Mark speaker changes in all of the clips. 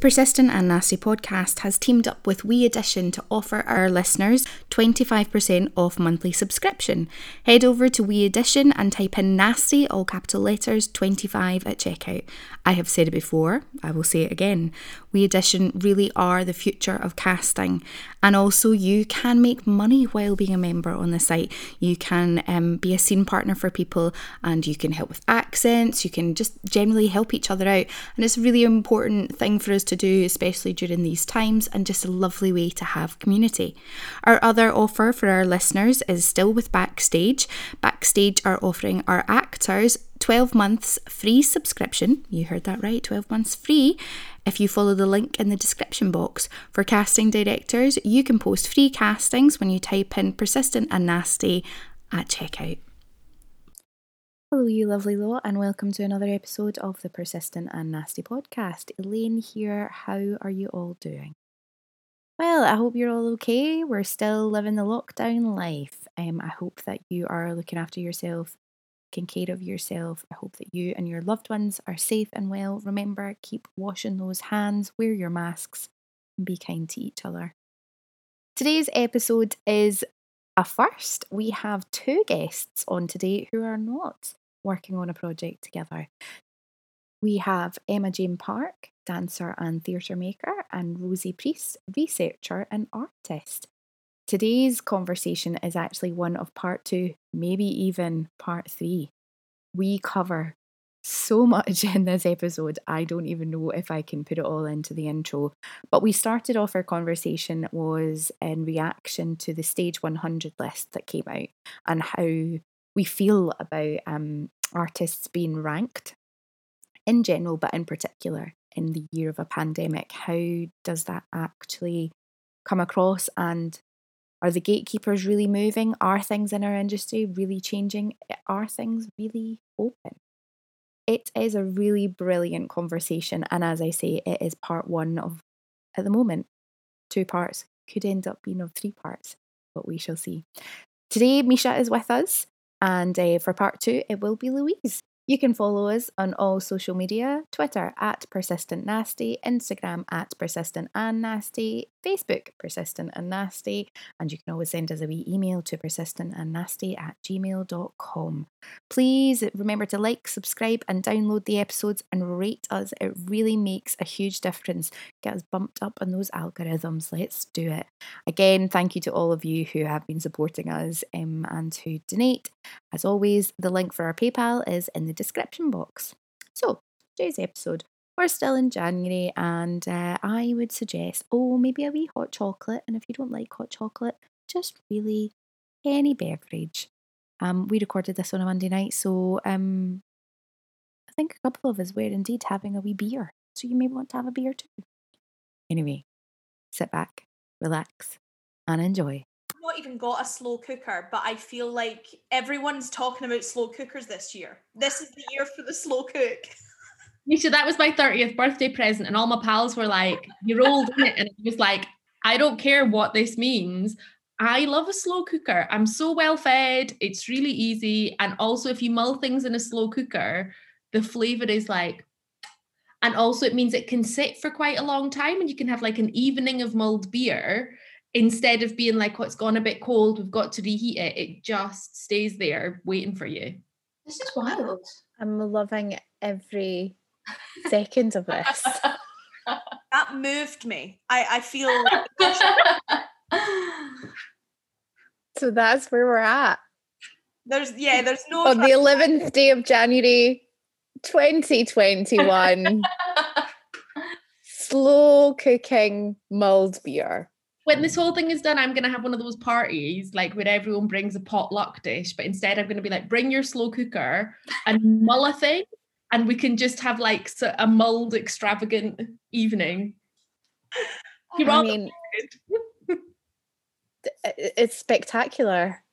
Speaker 1: Persistent and Nasty podcast has teamed up with WeAudition to offer our listeners 25% off monthly subscription. Head over to WeAudition and type in Nasty, all capital letters, 25 at checkout. I have said it before, I will say it again. WeAudition really are the future of casting. And also, you can make money while being a member on the site. You can um, be a scene partner for people and you can help with accents, you can just generally help each other out. And it's a really important thing for us to do, especially during these times, and just a lovely way to have community. Our other offer for our listeners is still with Backstage. Backstage are offering our actors 12 months free subscription. You heard that right, 12 months free. If you follow the link in the description box for casting directors, you can post free castings when you type in persistent and nasty at checkout. Hello, you lovely lot, and welcome to another episode of the Persistent and Nasty podcast. Elaine here. How are you all doing? Well, I hope you're all okay. We're still living the lockdown life. Um, I hope that you are looking after yourself taking care of yourself. I hope that you and your loved ones are safe and well. Remember, keep washing those hands, wear your masks, and be kind to each other. Today's episode is a first. We have two guests on today who are not working on a project together. We have Emma Jane Park, dancer and theatre maker, and Rosie Priest, researcher and artist. Today's conversation is actually one of part two, maybe even part three. We cover so much in this episode, I don't even know if I can put it all into the intro. But we started off our conversation was in reaction to the Stage 100 list that came out and how we feel about um, artists being ranked in general, but in particular in the year of a pandemic. How does that actually come across and are the gatekeepers really moving? Are things in our industry really changing? Are things really open? It is a really brilliant conversation. And as I say, it is part one of, at the moment, two parts. Could end up being of three parts, but we shall see. Today, Misha is with us. And uh, for part two, it will be Louise. You can follow us on all social media Twitter at Persistent Nasty, Instagram at Persistent and Nasty, Facebook Persistent and Nasty, and you can always send us a wee email to persistentandnasty at gmail.com. Please remember to like, subscribe, and download the episodes and rate us. It really makes a huge difference. Get us bumped up on those algorithms. Let's do it. Again, thank you to all of you who have been supporting us um, and who donate. As always, the link for our PayPal is in the description box. So, today's episode, we're still in January, and uh, I would suggest, oh, maybe a wee hot chocolate. And if you don't like hot chocolate, just really any beverage. Um, we recorded this on a Monday night, so um, I think a couple of us were indeed having a wee beer. So you may want to have a beer too. Anyway, sit back, relax, and enjoy
Speaker 2: not even got a slow cooker, but I feel like everyone's talking about slow cookers this year. This is the year for the slow cook.
Speaker 3: Misha, that was my 30th birthday present, and all my pals were like, You're old, it? And I was like, I don't care what this means. I love a slow cooker. I'm so well fed. It's really easy. And also, if you mull things in a slow cooker, the flavor is like, and also it means it can sit for quite a long time and you can have like an evening of mulled beer instead of being like, oh, it's gone a bit cold, we've got to reheat it, it just stays there waiting for you.
Speaker 4: This is wild.
Speaker 1: I'm loving every second of this.
Speaker 2: that moved me. I, I feel.
Speaker 1: so that's where we're at.
Speaker 2: There's, yeah, there's no.
Speaker 1: On the 11th day of January 2021. slow cooking mulled beer.
Speaker 3: When this whole thing is done, I'm gonna have one of those parties like where everyone brings a potluck dish, but instead I'm gonna be like, bring your slow cooker and mull a thing, and we can just have like so- a mulled extravagant evening. You're
Speaker 1: I mean, it's spectacular.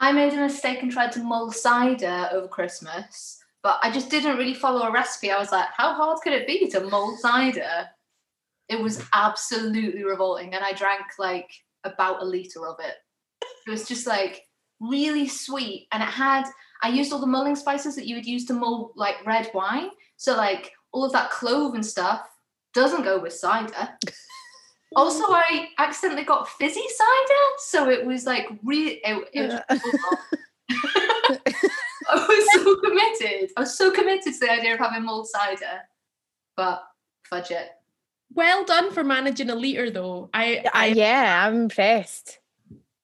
Speaker 4: I made a mistake and tried to mull cider over Christmas, but I just didn't really follow a recipe. I was like, how hard could it be to mull cider? It was absolutely revolting, and I drank like about a liter of it. It was just like really sweet, and it had. I used all the mulling spices that you would use to mull like red wine. So like all of that clove and stuff doesn't go with cider. Also, I accidentally got fizzy cider, so it was like really. It, it was I was so committed. I was so committed to the idea of having mulled cider, but fudge it.
Speaker 3: Well done for managing a liter though. I,
Speaker 1: I,
Speaker 3: I
Speaker 1: yeah, I'm impressed.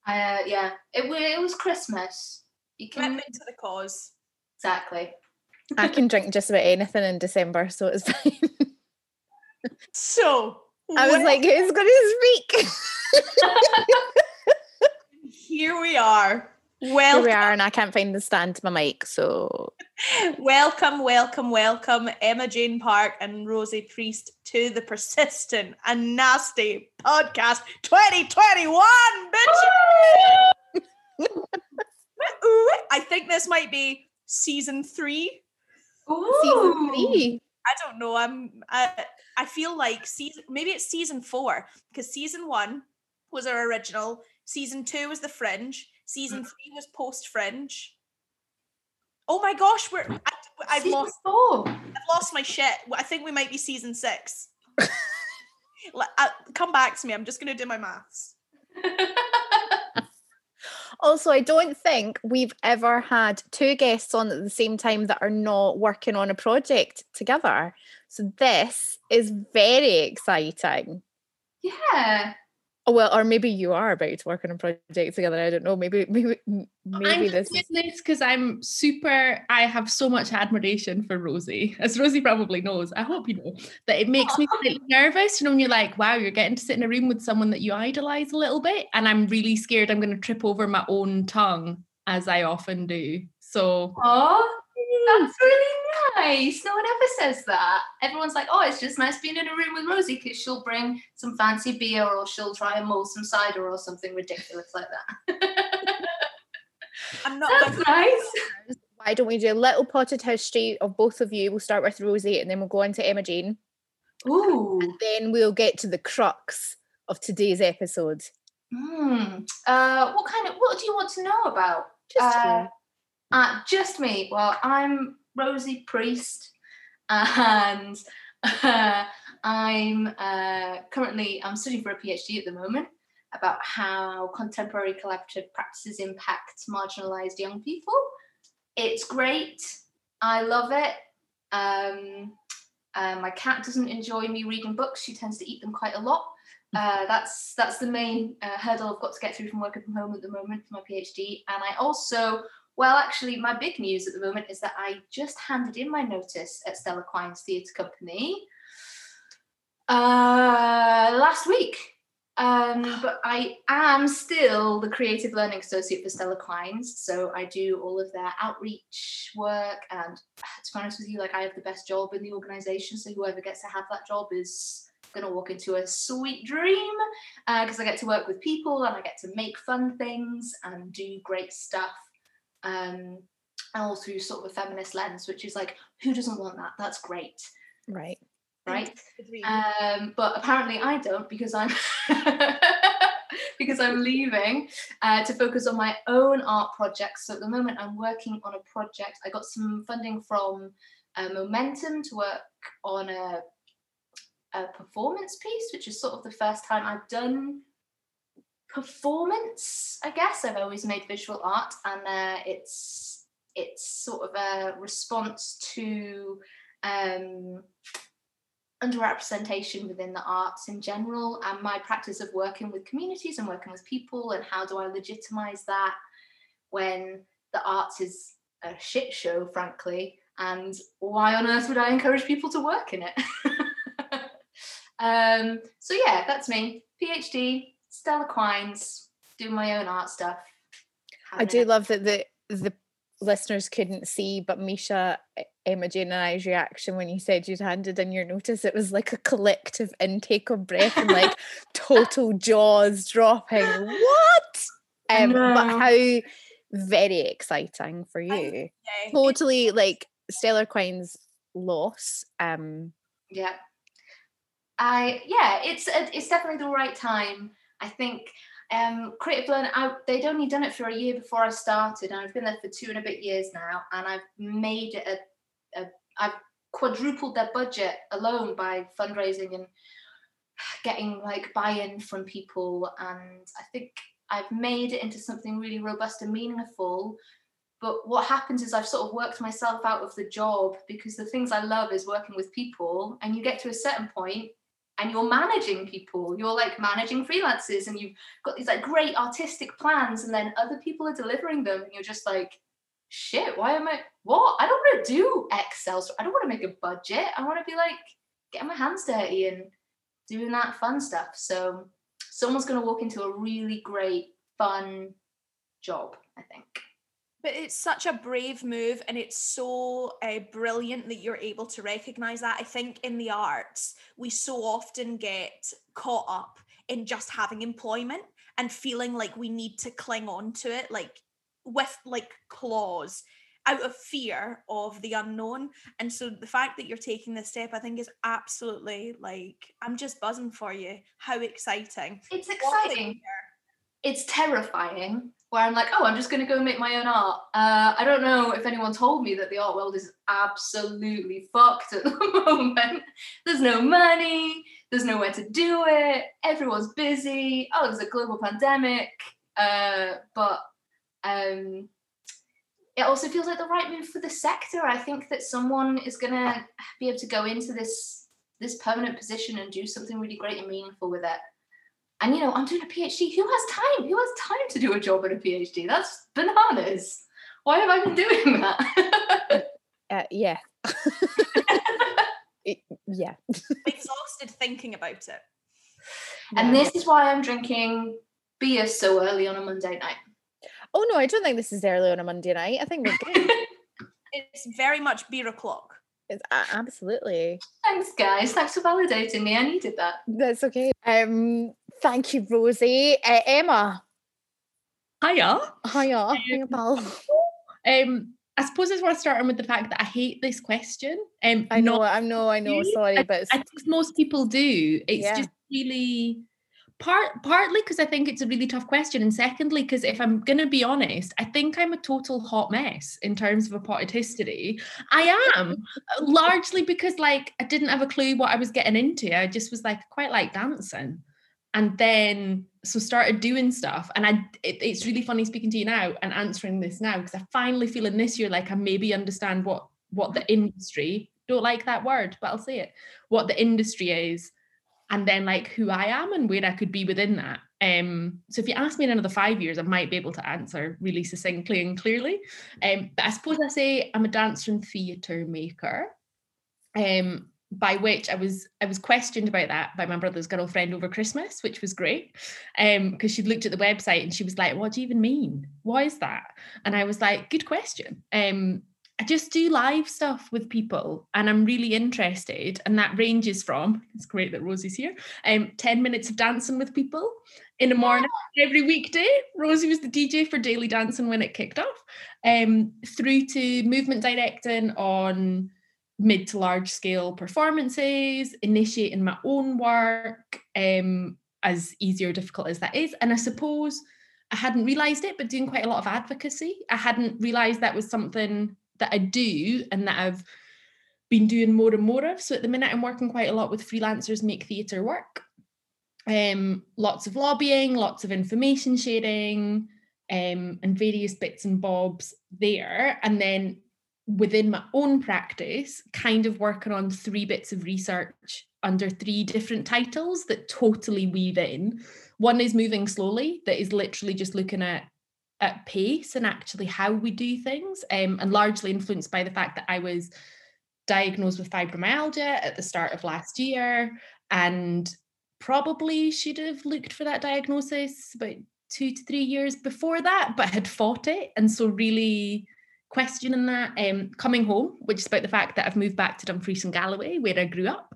Speaker 4: Uh, yeah, it, it was Christmas. You can
Speaker 2: Commitment to the cause.
Speaker 4: exactly.
Speaker 1: I can drink just about anything in December, so it's fine.
Speaker 2: So
Speaker 1: I was like, who's going to speak?
Speaker 2: here we are.
Speaker 1: Here
Speaker 2: Well,
Speaker 1: we are, and I can't find the stand to my mic, so
Speaker 2: welcome, welcome, welcome, Emma Jane Park and Rosie Priest to the persistent and nasty podcast 2021, bitches. Ooh, I think this might be season three.
Speaker 1: season three.
Speaker 2: I don't know. I'm. I, I feel like season. Maybe it's season four because season one was our original. Season two was the Fringe. Season three was post Fringe. Oh my gosh, we're. I, I've
Speaker 4: Season
Speaker 2: lost.
Speaker 4: four.
Speaker 2: I've lost my shit. I think we might be season six. Like, uh, come back to me. I'm just gonna do my maths.
Speaker 1: Also, I don't think we've ever had two guests on at the same time that are not working on a project together. So this is very exciting.
Speaker 4: yeah.
Speaker 1: Oh well, or maybe you are about to work on a project together. I don't know. Maybe maybe maybe
Speaker 3: I'm
Speaker 1: this
Speaker 3: doing this because I'm super. I have so much admiration for Rosie, as Rosie probably knows. I hope you know that it makes me slightly nervous. You know, when you're like, "Wow, you're getting to sit in a room with someone that you idolize a little bit," and I'm really scared I'm going to trip over my own tongue, as I often do. So
Speaker 4: Oh, that's really nice. No one ever says that. Everyone's like, oh, it's just nice being in a room with Rosie because she'll bring some fancy beer or she'll try and mull some cider or something ridiculous like that.
Speaker 2: I'm not.
Speaker 4: that's nice.
Speaker 1: why don't we do a little potted history of both of you? We'll start with Rosie and then we'll go on to Emma Jane.
Speaker 4: Ooh.
Speaker 1: And then we'll get to the crux of today's episode.
Speaker 4: Hmm. Uh, what kind of what do you want to know about?
Speaker 1: Just
Speaker 4: Uh. Uh, just me. Well, I'm Rosie Priest, and uh, I'm uh, currently I'm studying for a PhD at the moment about how contemporary collaborative practices impact marginalised young people. It's great. I love it. Um, uh, my cat doesn't enjoy me reading books. She tends to eat them quite a lot. Uh, that's that's the main uh, hurdle I've got to get through from working from home at the moment for my PhD. And I also well, actually, my big news at the moment is that I just handed in my notice at Stellar Quines Theatre Company uh, last week. Um, but I am still the creative learning associate for Stellar Quines, so I do all of their outreach work. And to be honest with you, like I have the best job in the organisation, so whoever gets to have that job is going to walk into a sweet dream because I get to work with people and I get to make fun things and do great stuff um, and all through sort of a feminist lens, which is like, who doesn't want that? That's great,
Speaker 1: Right.
Speaker 4: right? Um, but apparently I don't because I'm because I'm leaving uh, to focus on my own art projects. So at the moment I'm working on a project. I got some funding from uh, Momentum to work on a a performance piece, which is sort of the first time I've done performance. I guess I've always made visual art, and uh, it's it's sort of a response to um, underrepresentation within the arts in general, and my practice of working with communities and working with people, and how do I legitimize that when the arts is a shit show, frankly, and why on earth would I encourage people to work in it? um, so yeah, that's me. PhD, Stellar Quines, do my own art stuff.
Speaker 1: I do
Speaker 4: it.
Speaker 1: love that the the listeners couldn't see, but Misha, Emma Jane, and I's reaction when you said you'd handed in your notice, it was like a collective intake of breath and like total jaws dropping. What? Um, but how very exciting for you. Totally like Stellar Quine's loss. Um,
Speaker 4: Yeah. I yeah, it's it's definitely the right time. I think um Creative Learn I they'd only done it for a year before I started and I've been there for two and a bit years now and I've made it a, a I've quadrupled their budget alone by fundraising and getting like buy-in from people and I think I've made it into something really robust and meaningful but what happens is I've sort of worked myself out of the job because the things I love is working with people. And you get to a certain point and you're managing people. You're like managing freelancers and you've got these like great artistic plans, and then other people are delivering them. And you're just like, shit, why am I what? I don't want to do Excel. so I don't want to make a budget. I want to be like getting my hands dirty and doing that fun stuff. So someone's gonna walk into a really great, fun job, I think.
Speaker 2: But it's such a brave move, and it's so uh, brilliant that you're able to recognize that. I think in the arts, we so often get caught up in just having employment and feeling like we need to cling on to it, like with like claws out of fear of the unknown. And so the fact that you're taking this step, I think, is absolutely like, I'm just buzzing for you. How exciting.
Speaker 4: It's exciting. It's terrifying. Where I'm like, oh, I'm just going to go make my own art. Uh, I don't know if anyone told me that the art world is absolutely fucked at the moment. There's no money. There's nowhere to do it. Everyone's busy. Oh, there's a global pandemic. Uh, but um, it also feels like the right move for the sector. I think that someone is going to be able to go into this this permanent position and do something really great and meaningful with it. And you know, I'm doing a PhD. Who has time? Who has time to do a job at a PhD? That's bananas. Why have I been doing that?
Speaker 1: uh, yeah. It- yeah.
Speaker 2: Exhausted thinking about it.
Speaker 4: and
Speaker 1: Yeah.
Speaker 4: this is why I'm drinking beer so early on a Monday night.
Speaker 1: Oh no, I don't think this is early on a Monday night. I think we're good.
Speaker 2: It's very much beer o'clock.
Speaker 1: It's, a- absolutely.
Speaker 4: Thanks, guys. Thanks for validating me. I needed that.
Speaker 1: That's okay. Um, thank you, Rosie. Uh, Emma.
Speaker 3: Hiya.
Speaker 1: Hiya. Hiya, pal.
Speaker 3: Um, I suppose it's worth starting with the fact that I hate this question. Um,
Speaker 1: I know, I know, I know. Sorry, but
Speaker 3: I think most people do. It's
Speaker 1: Yeah.
Speaker 3: just really part partly because I think it's a really tough question, and secondly because if I'm going to be honest, I think I'm a total hot mess in terms of a potted history. I am largely because like I didn't have a clue what I was getting into. I just was like quite like dancing, and then so started doing stuff. And I it, it's really funny speaking to you now and answering this now because I finally feel in this year like I maybe understand what what the industry don't like that word, but I'll say it what the industry is and then like who I am and where I could be within that. Um, so if you ask me in another five years, I might be able to answer really succinctly and clearly. Um, but I suppose I say I'm a dancer and theatre maker. Um, by which I was I was questioned about that by my brother's girlfriend over Christmas, which was great. Um, because she'd looked at the website and she was like, What do you even mean? Why is that? And I was like, Good question. Um, I just do live stuff with people and I'm really interested. And that ranges from, it's great that Rosie's here, um, 10 minutes of dancing with people in the morning every weekday. Rosie was the DJ for Daily Dancing when it kicked off, um, through to movement directing on mid to large scale performances, initiating my own work, um, as easy or difficult as that is. And I suppose I hadn't realized it, but doing quite a lot of advocacy. I hadn't realized that was something that I do and that I've been doing more and more of. So at the minute, I'm working quite a lot with freelancers make theatre work. Um, lots of lobbying, lots of information sharing, um, and various bits and bobs there. And then within my own practice, kind of working on three bits of research under three different titles that totally weave in. One is moving slowly, that is literally just looking at at pace and actually how we do things, um, and largely influenced by the fact that I was diagnosed with fibromyalgia at the start of last year and probably should have looked for that diagnosis about two to three years before that, but had fought it. And so, really questioning that, um, coming home, which is about the fact that I've moved back to Dumfries and Galloway, where I grew up.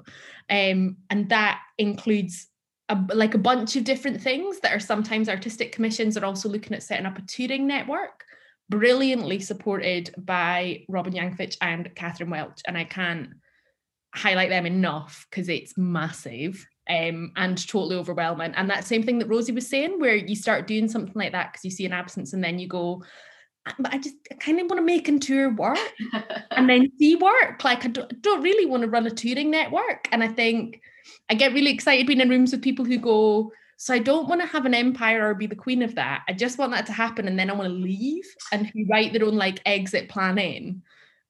Speaker 3: Um, and that includes a, like a bunch of different things that are sometimes artistic commissions are also looking at setting up a touring network brilliantly supported by Robin Yankovic and Catherine Welch. And I can't highlight them enough because it's massive um, and totally overwhelming. And that same thing that Rosie was saying, where you start doing something like that because you see an absence and then you go, but I just I kind of want to make and tour work and then see work. Like I don't, don't really want to run a touring network. And I think I get really excited being in rooms with people who go, so I don't want to have an empire or be the queen of that. I just want that to happen and then I want to leave and who write their own like exit plan in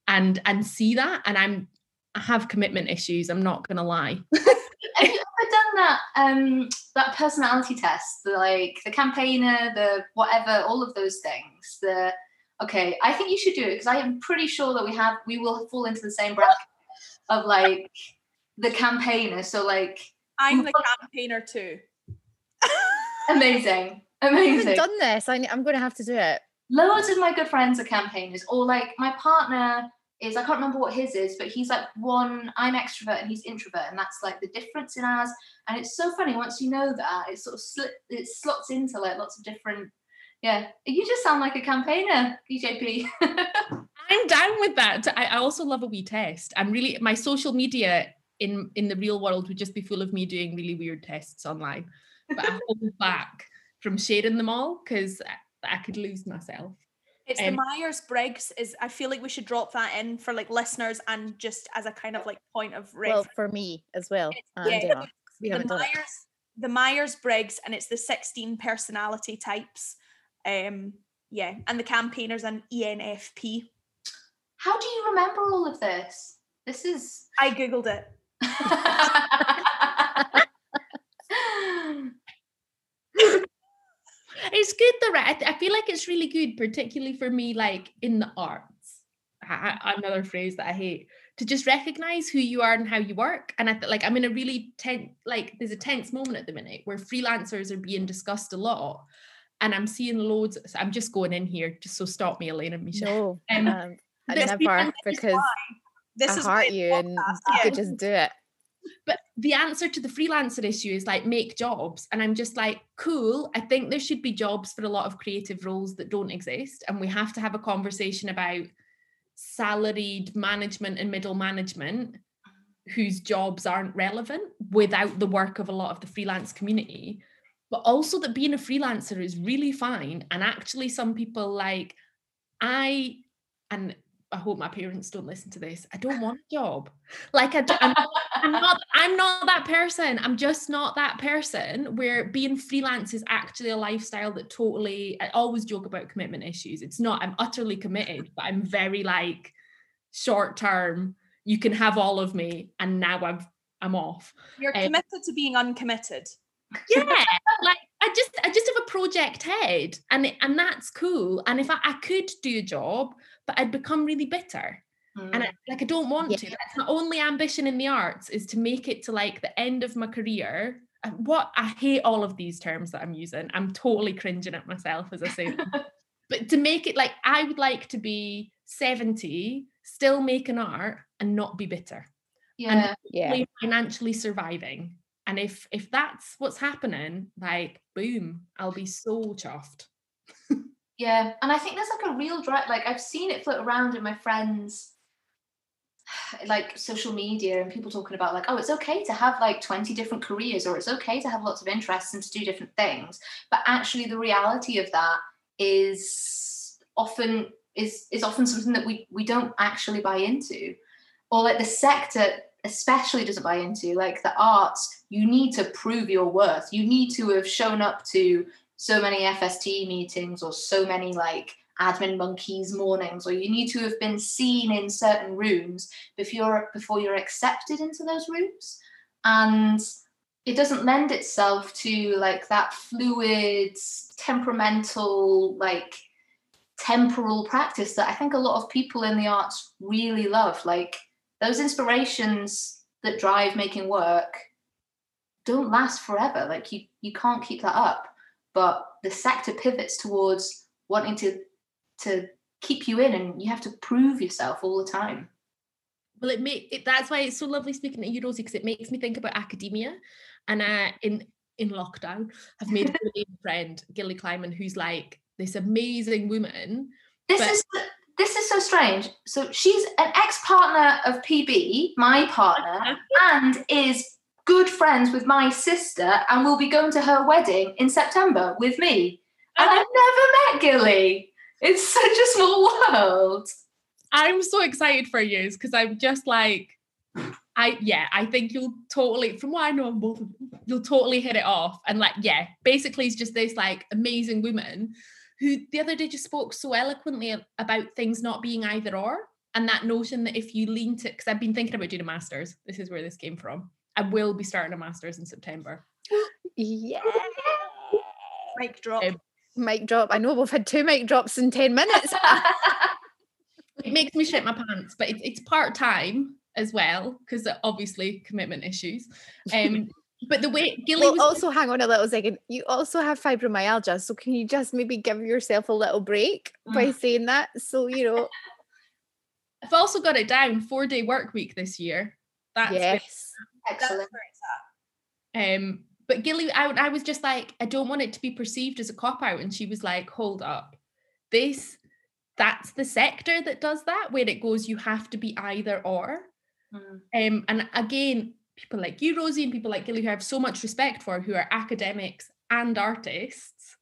Speaker 3: and and see that. And I'm I have commitment issues, I'm not gonna lie.
Speaker 4: Have you ever done that um that personality test? The like the campaigner, the whatever, all of those things. The okay, I think you should do it because I am pretty sure that we have we will fall into the same bracket of like the campaigner. So like
Speaker 2: I'm the campaigner too.
Speaker 4: amazing. amazing.
Speaker 1: I haven't
Speaker 4: Amazing.
Speaker 1: done this. I, I'm going to have to do it.
Speaker 4: Loads of my good friends are campaigners, or like my partner is, I can't remember what his is, but he's like one, I'm extrovert and he's introvert, and that's like the difference in ours. And it's so funny once you know that, it sort of slip, it slots into like lots of different. Yeah, you just sound like a campaigner, BJP.
Speaker 3: I'm down with that. I, I also love a wee test. I'm really my social media in in the real world would just be full of me doing really weird tests online. But I hold back from sharing them all because I, I could lose myself.
Speaker 2: It's
Speaker 3: Um,
Speaker 2: the Myers Briggs. Is I feel like we should drop that in for like listeners and just as a kind of like point of
Speaker 1: Well,
Speaker 2: reference.
Speaker 1: for me as well.
Speaker 2: It's-
Speaker 1: And
Speaker 2: yeah,
Speaker 1: Emma. We
Speaker 2: the
Speaker 1: haven't it.
Speaker 2: Myers, the Myers Briggs, and it's the 16 personality types. Um, yeah, and the campaigners and E ENFP.
Speaker 4: How do you remember all of this? This is.
Speaker 2: I googled it.
Speaker 3: It's good though, right? I, I feel like it's really good, particularly for me, like in the arts. I, I- another phrase that I hate to just recognize who you are and how you work. And I th- like I'm in a really tense, like there's a tense moment at the minute where freelancers are being discussed a lot, and I'm seeing loads. So I'm just going in here, just so stop me, Elaine and Misha.
Speaker 1: No,
Speaker 3: Um,
Speaker 1: um, never because
Speaker 2: This
Speaker 1: I
Speaker 2: is
Speaker 1: heart you and you could just do it.
Speaker 3: but the answer to the freelancer issue is like make jobs and i'm just like cool i think there should be jobs for a lot of creative roles that don't exist and we have to have a conversation about salaried management and middle management whose jobs aren't relevant without the work of a lot of the freelance community but also that being a freelancer is really fine and actually some people like i and i hope my parents don't listen to this i don't want a job like I don't, I'm, I'm not I'm not that person. I'm just not that person where being freelance is actually a lifestyle that totally I always joke about commitment issues. It's not, I'm utterly committed, but I'm very like short term. You can have all of me and now I've I'm off.
Speaker 2: You're
Speaker 3: Um,
Speaker 2: committed to being uncommitted.
Speaker 3: Yeah. like I just I just have a project head and and that's cool. And if I, I could do a job, but I'd become really bitter and I, mm. like I don't want
Speaker 1: Yeah.
Speaker 3: to. That's my only ambition in the arts is to make it to like the end of my career. What I hate all of these terms that I'm using. I'm totally cringing at myself as I say them. but to make it like I would like to be 70, still making art and not be bitter.
Speaker 4: yeah.
Speaker 1: Yeah.
Speaker 3: Financially surviving. And if if that's what's happening, like boom, I'll be so chuffed.
Speaker 4: Yeah, and I think there's like a real drive. Like I've seen it float around in my friends, like social media, and people talking about like, oh, it's okay to have like 20 different careers, or it's okay to have lots of interests and to do different things. But actually, the reality of that is often is is often something that we we don't actually buy into, or like the sector especially doesn't buy into. Like the arts, you need to prove your worth. You need to have shown up to so many FST meetings or so many like admin monkeys mornings or you need to have been seen in certain rooms before before you're accepted into those rooms and it doesn't lend itself to like that fluid temperamental like temporal practice that i think a lot of people in the arts really love like those inspirations that drive making work don't last forever. Like you you can't keep that up. But the sector pivots towards wanting to to keep you in and you have to prove yourself all the time.
Speaker 3: Well, it make it, that's why it's so lovely speaking to you, Rosie, because it makes me think about academia. And uh, in in lockdown, I've made a friend, Gilly Kleiman, who's like this amazing woman.
Speaker 4: This
Speaker 3: But-
Speaker 4: is this is so strange. So she's an ex-partner of PB, my partner, and is good friends with my sister, and will be going to her wedding in September with me. And I've never met Gilly. It's such a small world.
Speaker 3: I'm so excited for you because I'm just like, I yeah, I think you'll totally, from what I know of both you'll totally hit it off. And like, yeah, basically, it's just this like amazing woman who the other day just spoke so eloquently about things not being either or, and that notion that if you lean to, because I've been thinking about doing a master's. This is where this came from. I will be starting a master's in September.
Speaker 1: Yeah.
Speaker 2: Mic drop.
Speaker 3: Um,
Speaker 1: Mic drop. I know we've had two mic drops in 10 minutes.
Speaker 3: It makes me shit my pants, but it's it's part time as well because obviously commitment issues. Um, but the way Gilly
Speaker 1: well,
Speaker 3: was
Speaker 1: also, hang on a little second. You also have fibromyalgia. So, can you just maybe give yourself a little break by saying that? So, you know,
Speaker 3: I've also got it down four day work week this year. That's great.
Speaker 1: yes.
Speaker 2: That's
Speaker 4: Excellent.
Speaker 2: where it's at.
Speaker 3: um but Gilly I, I was just like I don't want it to be perceived as a cop out and she was like hold up this that's the sector that does that where it goes you have to be either or
Speaker 4: Mm.
Speaker 3: um and again people like you Rosie and people like Gilly who I have so much respect for who are academics and artists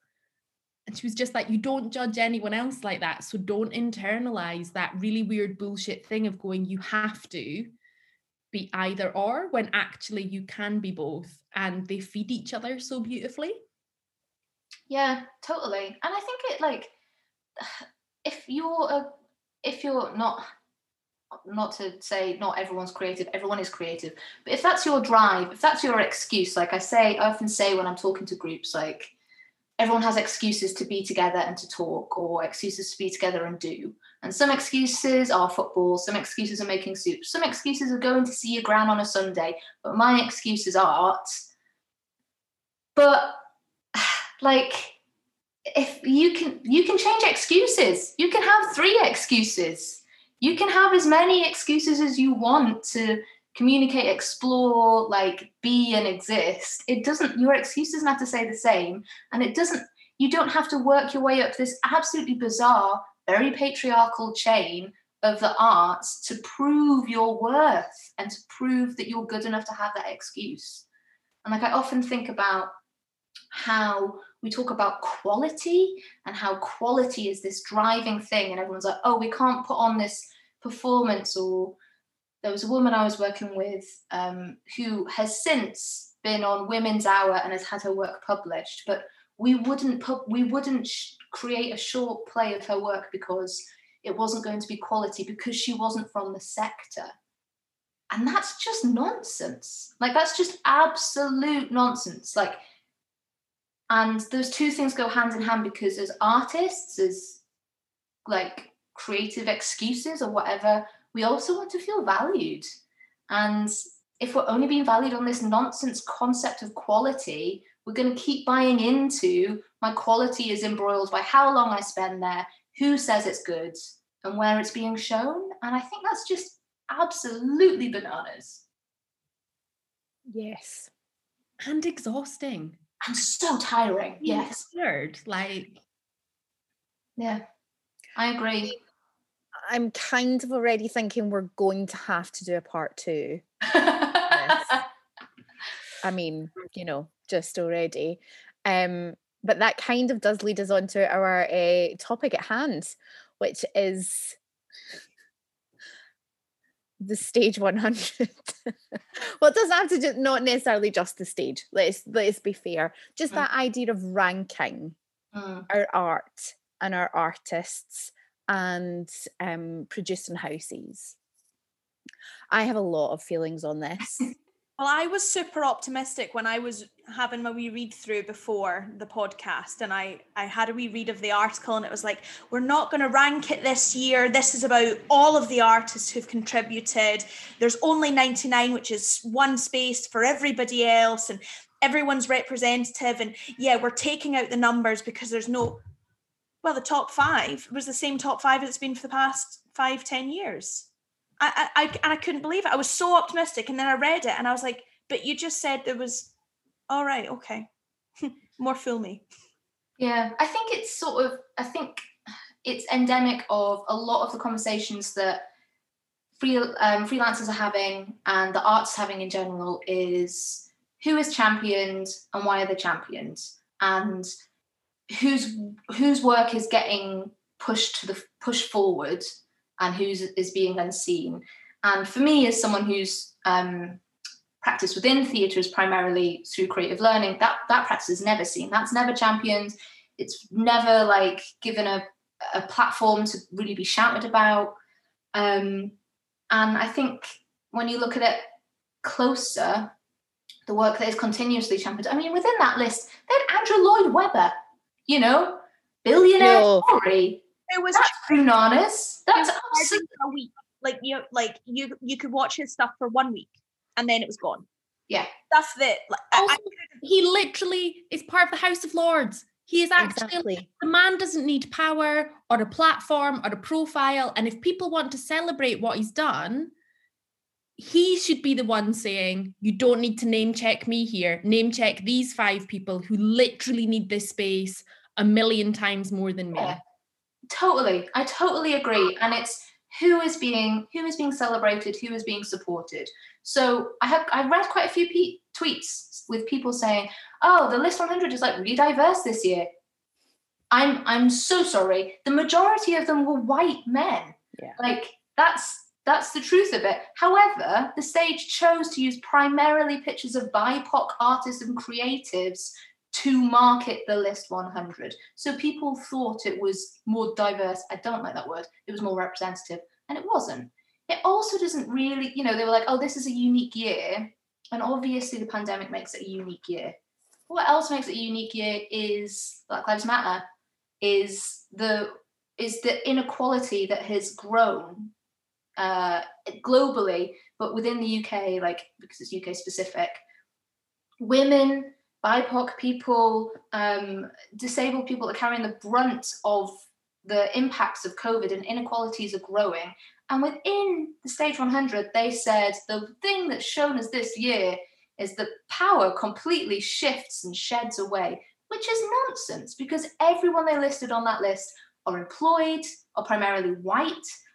Speaker 3: and she was just like you don't judge anyone else like that so don't internalize that really weird bullshit thing of going you have to be either or when actually you can be both and they feed each other so beautifully
Speaker 4: Yeah, totally. And I think it like if you're a if you're not not to say not everyone's creative, everyone is creative. But if that's your drive, if that's your excuse, like I say, I often say when I'm talking to groups, like everyone has excuses to be together and to talk, or excuses to be together and do. And some excuses are football, some excuses are making soup, some excuses are going to see your gran on a Sunday. But my excuses are art. But like if you can you can change excuses you can have three excuses you can have as many excuses as you want to communicate explore like be and exist. It doesn't your excuse doesn't have to say the same. And it doesn't you don't have to work your way up this absolutely bizarre very patriarchal chain of the arts to prove your worth and to prove that you're good enough to have that excuse. And like i often think about how we talk about quality and how quality is this driving thing and everyone's like oh we can't put on this performance or there was a woman i was working with um, who has since been on women's hour and has had her work published but we wouldn't put we wouldn't sh- create a short play of her work because it wasn't going to be quality because she wasn't from the sector. And that's just nonsense. Like that's just absolute nonsense. Like and those two things go hand in hand because as artists as like creative excuses or whatever we also want to feel valued. And if we're only being valued on this nonsense concept of quality we're going to keep buying into my quality is embroiled by how long i spend there who says it's good and where it's being shown. And i think that's just absolutely bananas.
Speaker 1: Yes.
Speaker 3: and exhausting
Speaker 4: and so tiring.
Speaker 3: Really
Speaker 4: yes.
Speaker 3: tired like
Speaker 4: yeah. I agree.
Speaker 1: I'm kind of already thinking we're going to have to do a part two. I mean, you know, just already. Um, but that kind of does lead us on to our uh, topic at hand, which is the stage 100. well, it doesn't have to just not necessarily just the stage. Let's let's be fair. Just
Speaker 4: Mm.
Speaker 1: that idea of ranking
Speaker 4: Mm.
Speaker 1: our art and our artists and um, producing houses. I have a lot of feelings on this.
Speaker 2: Well, I was super optimistic when I was having my wee read through before the podcast, and I I had a wee read of the article, and it was like, we're not going to rank it this year. This is about all of the artists who've contributed. There's only 99, which is one space for everybody else, and everyone's representative. And yeah, we're taking out the numbers because there's no. Well, the top five was the same top five it's been for the past five, ten years. I, I, and I couldn't believe it. I was so optimistic, and then I read it, and I was like, "But you just said there was, all right, okay, more fool me."
Speaker 4: Yeah, I think it's sort of. I think it's endemic of a lot of the conversations that free um, freelancers are having and the arts having in general is who is championed and why are they championed and whose whose work is getting pushed to the push forward and who's is being unseen. And for me, as someone who's um, practiced within theatres primarily through creative learning, that that practice is never seen. That's never championed. It's never like given a, a platform to really be shouted about. Um, and I think when you look at it closer, the work that is continuously championed. I mean, within that list, they had Andrew Lloyd Webber, you know, billionaire
Speaker 1: No.
Speaker 4: story.
Speaker 2: It was
Speaker 4: That's bananas. That's absolutely
Speaker 2: a week. Like you, like you, you could watch his stuff for one week, and then it was gone.
Speaker 4: Yeah.
Speaker 2: that's it. like, I-
Speaker 3: Also, he literally is part of the House of Lords. He is actually
Speaker 1: Exactly.
Speaker 3: the man doesn't need power or a platform or a profile. And if people want to celebrate what he's done, he should be the one saying, You don't need to name check me here. Name check these five people who literally need this space a million times more than me.
Speaker 4: Yeah. Totally. I totally agree. And it's who is being who is being celebrated, who is being supported. So I have I read quite a few pe- tweets with people saying, "Oh, the list 100 is like really diverse this year." I'm I'm so sorry. The majority of them were white men.
Speaker 1: Yeah.
Speaker 4: Like that's that's the truth of it. However, the stage chose to use primarily pictures of BIPOC artists and creatives to market the list 100. So people thought it was more diverse. I don't like that word. It was more representative, and it wasn't. It also doesn't really, you know, they were like, oh, this is a unique year. And obviously, the pandemic makes it a unique year. What else makes it a unique year is Black Lives Matter, is the is the inequality that has grown uh, globally, but within the UK, like because it's UK specific, women, BIPOC people, um, disabled people are carrying the brunt of the impacts of COVID and inequalities are growing. And within the stage 100, they said the thing that's shown us this year is that power completely shifts and sheds away, which is nonsense because everyone they listed on that list are employed, are primarily white,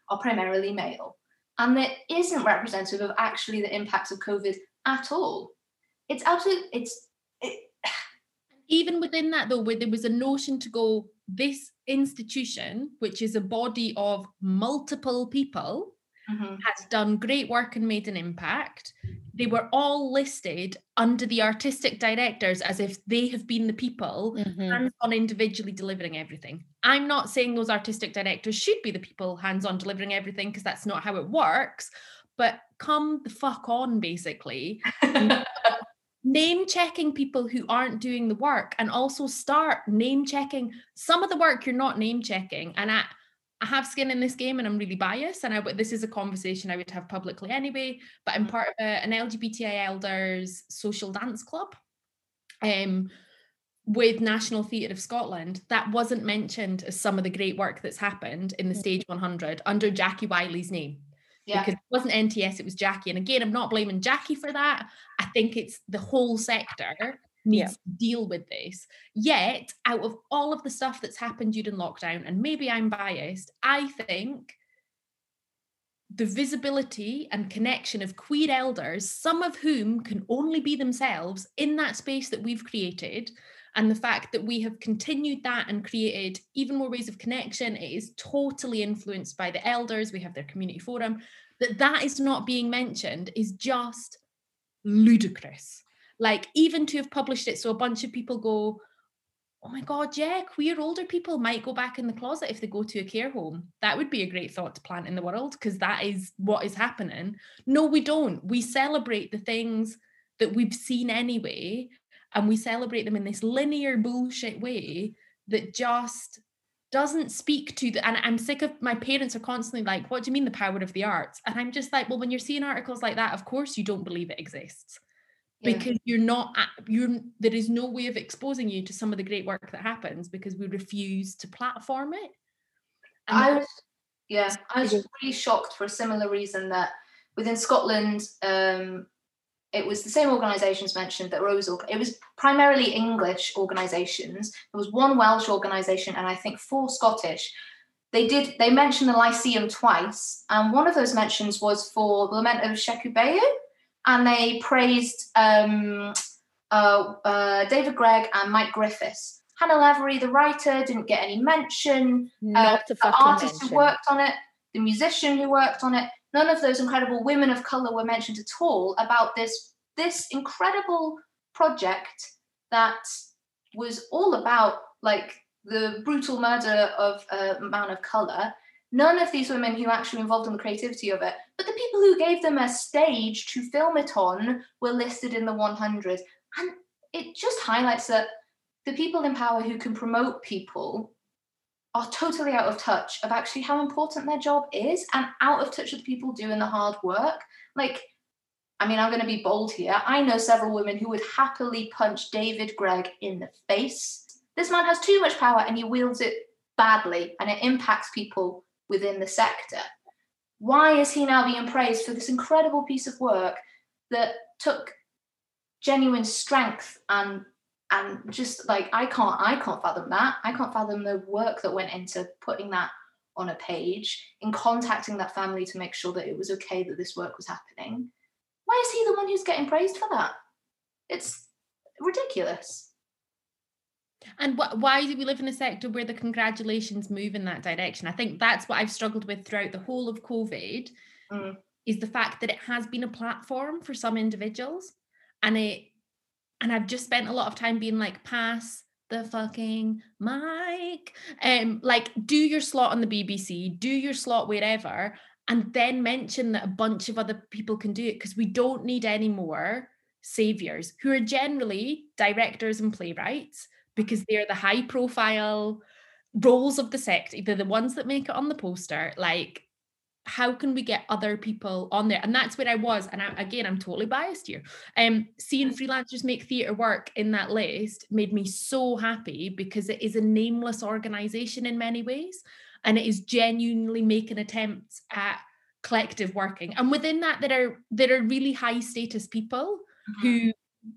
Speaker 4: are primarily male. And that isn't representative of actually the impacts of COVID at all. It's absolutely, it's, it,
Speaker 3: even within that though where there was a notion to go this institution which is a body of multiple people
Speaker 4: mhm.
Speaker 3: has done great work and made an impact they were all listed under the artistic directors as if they have been the people
Speaker 1: Mhm.
Speaker 3: hands on individually delivering everything i'm not saying those artistic directors should be the people hands on delivering everything because that's not how it works but come the fuck on basically name checking people who aren't doing the work and also start name checking some of the work you're not name checking. And I, I have skin in this game and I'm really biased and I but this is a conversation I would have publicly anyway but I'm part of a, an LGBTI elders social dance club um with National Theatre of Scotland that wasn't mentioned as some of the great work that's happened in the stage 100 under Jackie Wylie's name
Speaker 4: yeah.
Speaker 3: because it wasn't NTS, it was Jackie. And again, I'm not blaming Jackie for that. I think it's the whole sector needs to deal with this. Yet, out of all of the stuff that's happened during lockdown, and maybe I'm biased, I think the visibility and connection of queer elders, some of whom can only be themselves in that space that we've created, and the fact that we have continued that and created even more ways of connection it is totally influenced by the elders we have their community forum that that is not being mentioned is just ludicrous. Like even to have published it so a bunch of people go oh my god yeah queer older people might go back in the closet if they go to a care home. That would be a great thought to plant in the world because that is what is happening. No we don't. We celebrate the things that we've seen anyway and we celebrate them in this linear bullshit way that just doesn't speak to the and I'm sick of my parents are constantly like, what do you mean the power of the arts? And I'm just like, well, when you're seeing articles like that, of course you don't believe it exists.
Speaker 4: Yeah.
Speaker 3: Because you're not you're there is no way of exposing you to some of the great work that happens because we refuse to platform it. And
Speaker 4: I was, yeah, I was really shocked for a similar reason that within Scotland, um, it was the same organisations mentioned that Rose. It was primarily English organisations. There was one Welsh organisation and I think four Scottish. They did. They mentioned the Lyceum twice, and one of those mentions was for the Lament of Sheku Bayoh, and they praised um, uh, uh, David Greig and Mike Griffiths. Hannah Lavery, the writer, didn't get any mention
Speaker 1: Not a
Speaker 4: the artist
Speaker 1: mention.
Speaker 4: who worked on it, the musician who worked on it, none of those incredible women of color were mentioned at all about this this incredible project that was all about like the brutal murder of a man of color. None of these women who actually involved in the creativity of it, but the people who gave them a stage to film it on were listed in the 100. And it just highlights that the people in power who can promote people are totally out of touch of actually how important their job is and out of touch with people doing the hard work. Like, I mean, I'm going to be bold here. I know several women who would happily punch David Greig in the face. This man has too much power and he wields it badly and it impacts people within the sector. Why is he now being praised for this incredible piece of work that took genuine strength and and just like I can't I can't fathom that. I can't fathom the work that went into putting that on a page, in contacting that family to make sure that it was okay that this work was happening. Why is he the one who's getting praised for that? It's ridiculous.
Speaker 3: And wh- why do we live in a sector where the congratulations move in that direction? I think that's what I've struggled with throughout the whole of COVID
Speaker 4: Mm.
Speaker 3: is the fact that it has been a platform for some individuals. And it and I've just spent a lot of time being like, pass the fucking mic. Um, like do your slot on the BBC, do your slot wherever, and then mention that a bunch of other people can do it because we don't need any more saviors who are generally directors and playwrights because they're the high profile roles of the sector they're the ones that make it on the poster like how can we get other people on there? And that's where i was and I, again i'm totally biased here. Um seeing freelancers make theatre work in that list made me so happy because it is a nameless organization in many ways and it is genuinely making attempts at collective working. And within that there are there are really high status people who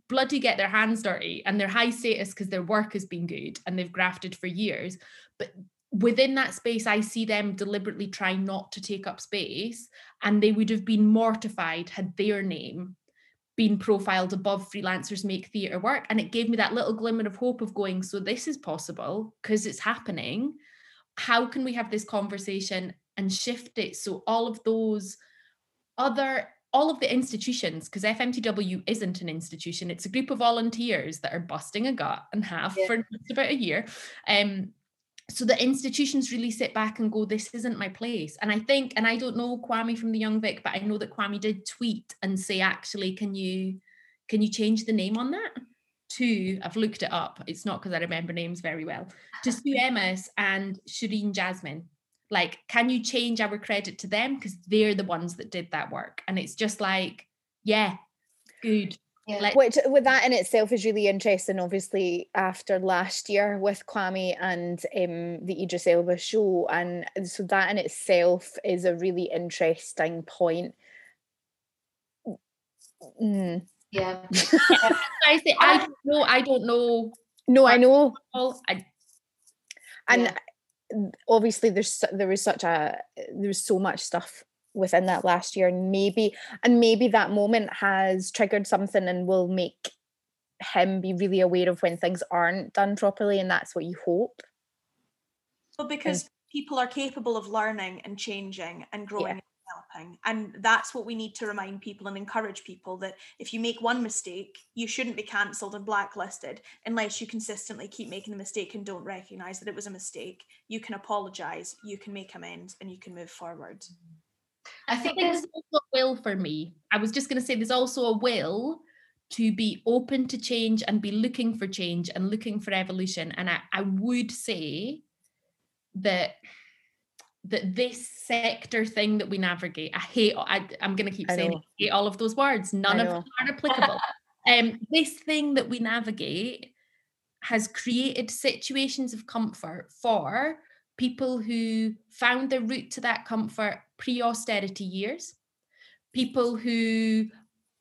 Speaker 3: bloody get their hands dirty and they're high status because their work has been good and they've grafted for years but within that space i see them deliberately trying not to take up space and they would have been mortified had their name been profiled above freelancers make theatre work and it gave me that little glimmer of hope of going so this is possible because it's happening how can we have this conversation and shift it so all of those other all of the institutions because fmtw isn't an institution it's a group of volunteers that are busting a gut and have
Speaker 4: Yeah.
Speaker 3: for just about a year um so the institutions really sit back and go this isn't my place. And i think and i don't know kwame from the young vic but i know that kwame did tweet and say actually can you can you change the name on that? To i've looked it up. It's not because i remember names very well. To sue emmas and shireen jasmine. Like can you change our credit to them? Because they're the ones that did that work. And it's just like yeah good
Speaker 4: Yeah.
Speaker 3: Like-
Speaker 1: Which with that in itself is really interesting. Obviously, after last year with Kwame and um, the Idris Elba show, and so that in itself is a really interesting point. Mm.
Speaker 4: Yeah.
Speaker 3: i say i don't know i don't know
Speaker 1: No, I know,
Speaker 3: i
Speaker 1: and
Speaker 4: Yeah.
Speaker 1: obviously there's su- there was such a there was so much stuff within that last year and maybe and maybe that moment has triggered something and will make him be really aware of when things aren't done properly and that's what you hope
Speaker 2: Well, because people are capable of learning and changing and growing and developing. And that's what we need to remind people and encourage people that if you make one mistake, you shouldn't be cancelled and blacklisted unless you consistently keep making the mistake and don't recognize that it was a mistake. You can apologize, you can make amends, and you can move forward.
Speaker 4: I
Speaker 3: I
Speaker 4: think there's
Speaker 3: also a will for me. I was just going to say there's also a will to be open to change and be looking for change and looking for evolution. And I, I would say that that this sector thing that we navigate, I hate, I, I'm going to keep
Speaker 1: I
Speaker 3: saying hate all of those words. None of them are applicable. um, this thing that we navigate has created situations of comfort for people who found their route to that comfort pre-austerity years, people who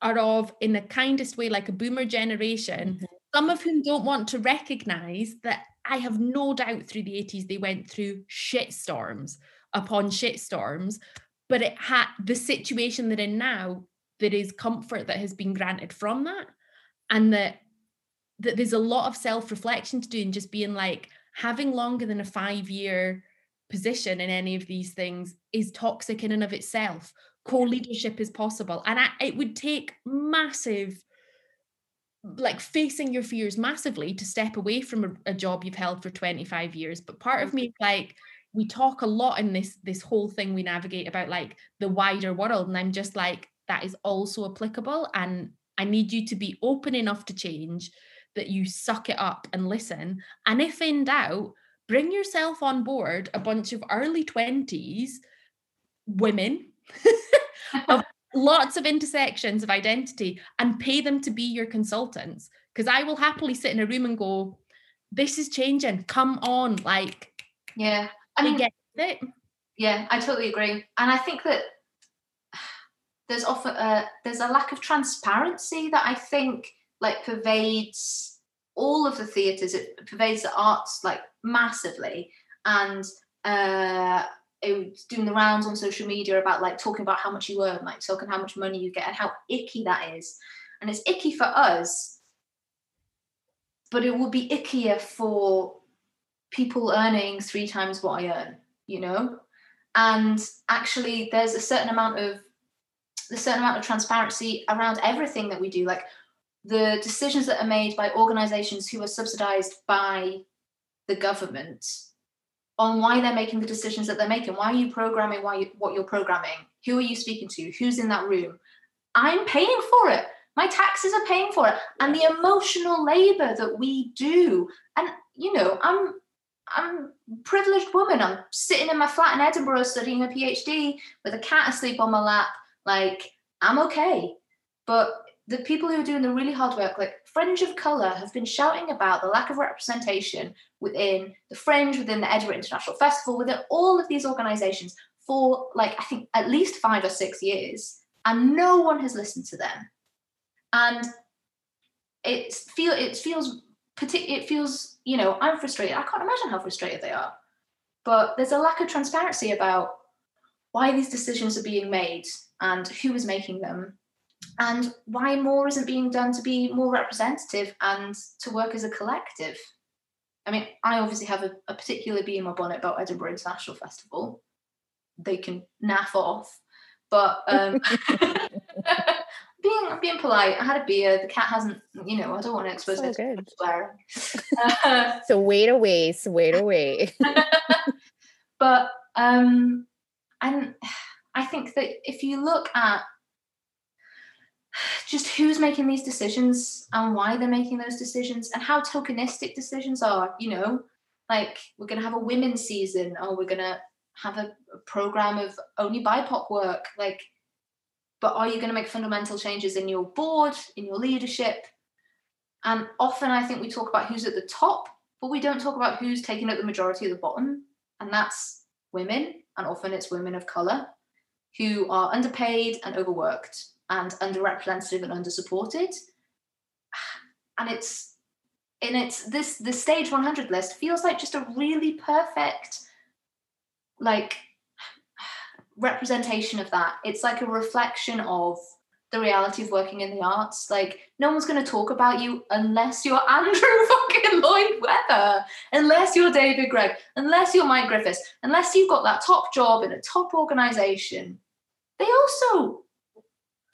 Speaker 3: are of, in the kindest way, like a boomer generation,
Speaker 1: Mhm.
Speaker 3: some of whom don't want to recognize that I have no doubt through the 80s they went through shit storms upon shit storms, but it had the situation they're in now, there is comfort that has been granted from that. And that that there's a lot of self-reflection to do and just being like having longer than a five-year position in any of these things is toxic in and of itself. Co-leadership is possible. And I, it would take massive like facing your fears massively to step away from a, a job you've held for 25 years but part of me mm-hmm. like we talk a lot in this this whole thing we navigate about like the wider world and i'm just like that is also applicable and i need you to be open enough to change that you suck it up and listen and if in doubt bring yourself on board a bunch of early 20s women of lots of intersections of identity and pay them to be your consultants because i will happily sit in a room and go this is changing come on like
Speaker 4: Yeah.
Speaker 3: I
Speaker 4: mean,
Speaker 3: get it
Speaker 4: Yeah, I totally agree, and I think that there's often uh, there's a lack of transparency that I think like pervades all of the theatres. It pervades the arts like massively, and uh, it was doing the rounds on social media about like talking about how much you earn, like talking how much money you get, and how icky that is. And it's icky for us, but it would be ickier for people earning three times what I earn, you know? And actually there's a certain amount of a certain amount of transparency around everything that we do. Like the decisions that are made by organizations who are subsidized by the government on why they're making the decisions that they're making. Why are you programming why you, what you're programming? Who are you speaking to? Who's in that room? I'm paying for it. My taxes are paying for it. And the emotional labor that we do. And you know, I'm I'm a privileged woman. I'm sitting in my flat in Edinburgh studying a PhD with a cat asleep on my lap. Like, I'm okay. But the people who are doing the really hard work, like Fringe of Colour, have been shouting about the lack of representation within the Fringe, within the Edinburgh International Festival, within all of these organizations for like, I think at least five or six years. And no one has listened to them. And it feel it feels partic- it feels you know i'm frustrated i can't imagine how frustrated they are but there's a lack of transparency about why these decisions are being made and who is making them and why more isn't being done to be more representative and to work as a collective i mean i obviously have a, a particular bee in my bonnet about edinburgh international festival they can naff off but um being being polite i had a beer the cat hasn't you know i don't want to expose
Speaker 1: So
Speaker 4: it to
Speaker 1: good.
Speaker 4: swearing Uh,
Speaker 1: So wait away, so wait away.
Speaker 4: but um and i think that if you look at just who's making these decisions and why they're making those decisions and how tokenistic decisions are you know? Like we're going to have a women's season or we're going to have a, program of only bipoc work like but are you going to make fundamental changes in your board in your leadership? And often i think we talk about who's at the top but we don't talk about who's taking up the majority of the bottom and that's women and often it's women of color who are underpaid and overworked and underrepresented and undersupported. And it's in it's this the stage 100 list feels like just a really perfect like representation of that. It's like a reflection of the reality of working in the arts. Like no one's going to talk about you unless you're andrew fucking lloyd webber unless you're david greig unless you're mike griffiths unless you've got that top job in a top organization. They also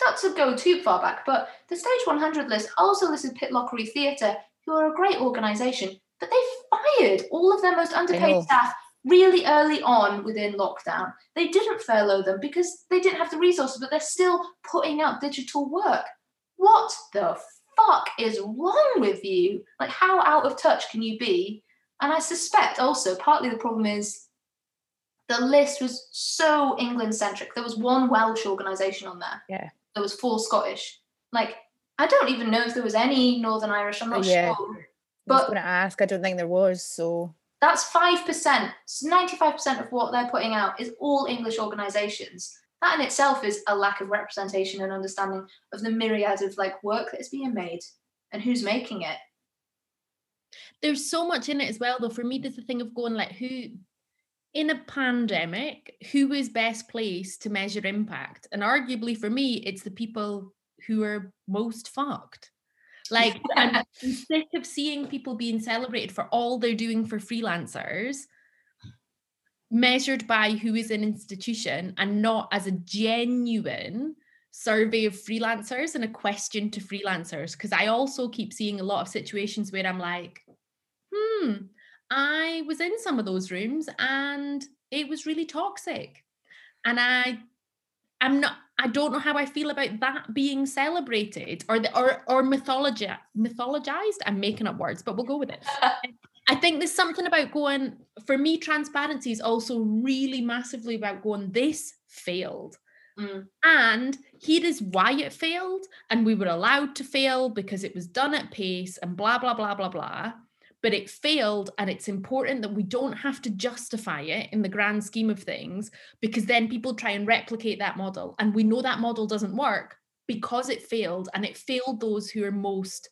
Speaker 4: not to go too far back, but the Stage 100 list also listed Pitlochry Theatre, who are a great organisation, but they fired all of their most underpaid staff really early on within lockdown. They didn't furlough them because they didn't have the resources, but they're still putting out digital work. What the fuck is wrong with you? Like, how out of touch can you be? And I suspect also partly the problem is the list was so England centric. There was one Welsh organisation on there.
Speaker 1: Yeah.
Speaker 4: There was four Scottish. Like, I don't even know if there was any Northern Irish. I'm not
Speaker 1: Yeah.
Speaker 4: sure.
Speaker 1: I was going to ask. I don't think there was. So
Speaker 4: that's five percent. Ninety-five percent of what they're putting out is all English organisations. That in itself is a lack of representation and understanding of the myriad of like work that is being made and who's making it.
Speaker 3: there's so much in it as well though for me there's the thing of going like who in a pandemic who is best placed to measure impact? And arguably for me it's the people who are most fucked. Like I'm, sick of seeing people being celebrated for all they're doing for freelancers measured by who is an institution and not as a genuine survey of freelancers and a question to freelancers. Because i also keep seeing a lot of situations where i'm like hmm, I was in some of those rooms and it was really toxic. And I I'm not I don't know how I feel about that being celebrated or the or or mythology mythologized. I'm making up words, but we'll go with it. I think there's something about going for me, transparency is also really massively about going, this failed.
Speaker 4: Mm.
Speaker 3: And here is why it failed. And we were allowed to fail because it was done at pace and blah, blah, blah, blah, blah. But it failed. And it's important that we don't have to justify it in the grand scheme of things because then people try and replicate that model. And we know that model doesn't work because it failed and it failed those who are most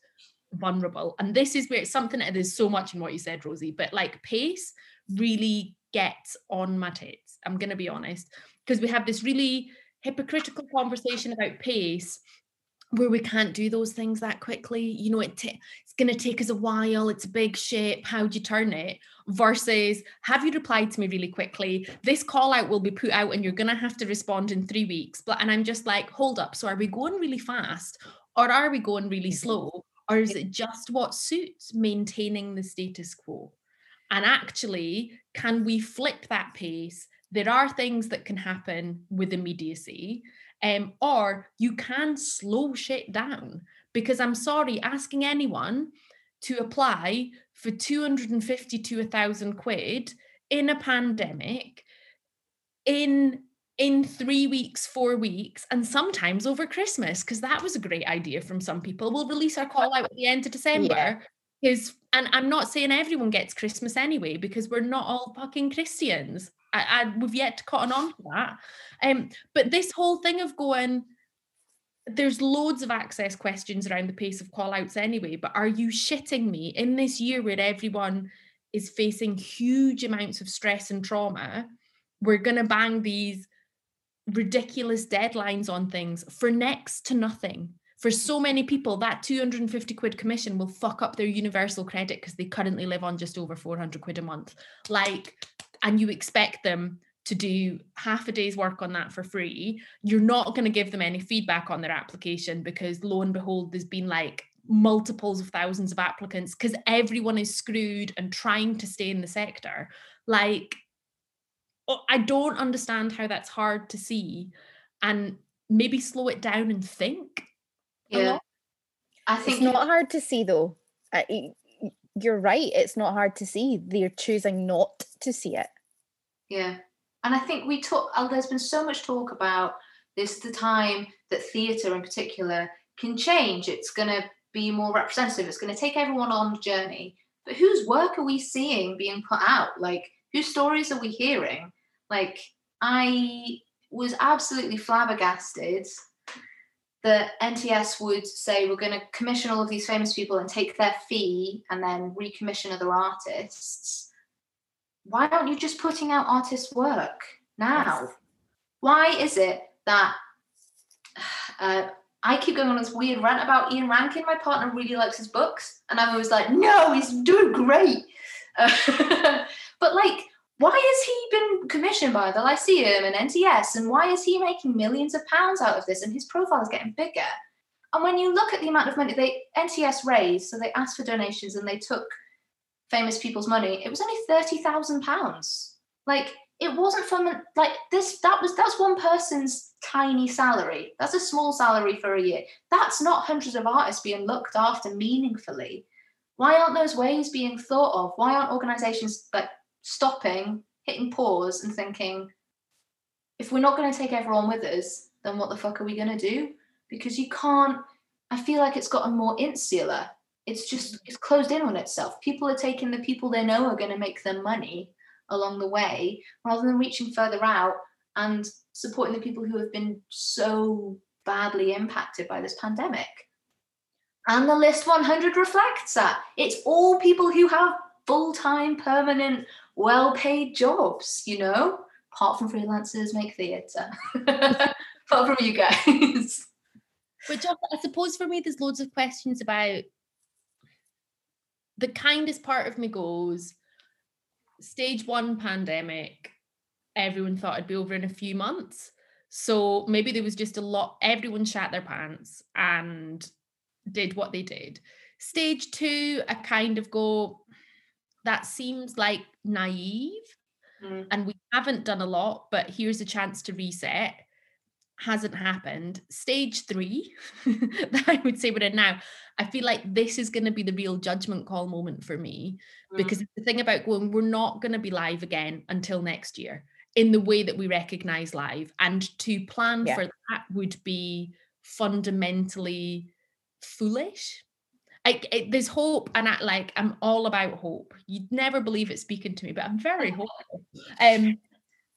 Speaker 3: vulnerable. And this is where it's something that is so much in what you said, Rosie, but like pace really gets on my tits. I'm going to be honest because we have this really hypocritical conversation about pace where we can't do those things that quickly you know it it's going to take us a while it's a big ship how do you turn it? Versus have you replied to me really quickly? This call out will be put out and you're going to have to respond in 3 weeks but and i'm just like hold up so are we going really fast? Or are we going really slow? Or is it just what suits maintaining the status quo? And actually can we flip that pace? There are things that can happen with immediacy um, or you can slow shit down because i'm sorry asking anyone to apply for 250 to a thousand quid in a pandemic in in three weeks four weeks and sometimes over christmas because that was a great idea from some people. We'll release our call out at the end of december because and i'm not saying everyone gets christmas anyway because we're not all fucking christians. I, I we've yet to cotton on to that. Um but this whole thing of going there's loads of access questions around the pace of call outs anyway but are you shitting me? In this year where everyone is facing huge amounts of stress and trauma we're going to bang these ridiculous deadlines on things for next to nothing. For so many people that 250 quid commission will fuck up their universal credit because they currently live on just over 400 quid a month. Like and you expect them to do half a day's work on that for free you're not going to give them any feedback on their application because lo and behold there's been like multiples of thousands of applicants because everyone is screwed and trying to stay in the sector like I don't understand how that's hard to see and maybe slow it down and think.
Speaker 4: Yeah. I
Speaker 1: It's not hard to see though. Uh, you're right. It's not hard to see. They're choosing not to see it.
Speaker 4: Yeah. And I think we talk, uh, there's been so much talk about this the time that theatre in particular can change. It's going to be more representative. It's going to take everyone on the journey. But whose work are we seeing being put out? Like, whose stories are we hearing? Like, I was absolutely flabbergasted that NTS would say we're going to commission all of these famous people and take their fee and then recommission other artists why aren't you just putting out artist work now? Why is it that uh, I keep going on this weird rant about Ian Rankin? My partner really likes his books, and I'm always like, no, he's doing great. Uh, but like, why has he been commissioned by the Lyceum and NTS, and why is he making millions of pounds out of this? And his profile is getting bigger. And when you look at the amount of money they NTS raised, so they asked for donations and they took famous people's money, it was only thirty thousand pounds. Like it wasn't from like this that was that's one person's tiny salary. That's a small salary for a year. That's not hundreds of artists being looked after meaningfully. Why aren't those ways being thought of? Why aren't organizations like stopping hitting pause and thinking if we're not going to take everyone with us then what the fuck are we going to do? Because you can't i feel like it's gotten more insular it's just mm-hmm. it's closed in on itself people are taking the people they know are going to make them money along the way rather than reaching further out and supporting the people who have been so badly impacted by this pandemic. And the list 100 reflects that. It's all people who have full time, permanent, well paid jobs, you know, apart from freelancers make theatre. apart from you guys.
Speaker 3: Which I suppose for me, there's loads of questions about the kindest part of me goes, stage one pandemic, everyone thought it'd be over in a few months. So maybe there was just a lot, everyone shat their pants and did what they did. Stage two, I kind of go, that seems like naive. Mm. And we haven't done a lot, but here's a chance to reset. Hasn't happened. Stage three, that I would say we're in now, I feel like this is going to be the real judgment call moment for me mm. because the thing about going, we're not going to be live again until next year in the way that we recognize live. And to plan yeah. for that would be fundamentally foolish. Like it, there's hope, and I, like I'm all about hope. You'd never believe it speaking to me, but I'm very hopeful. Um,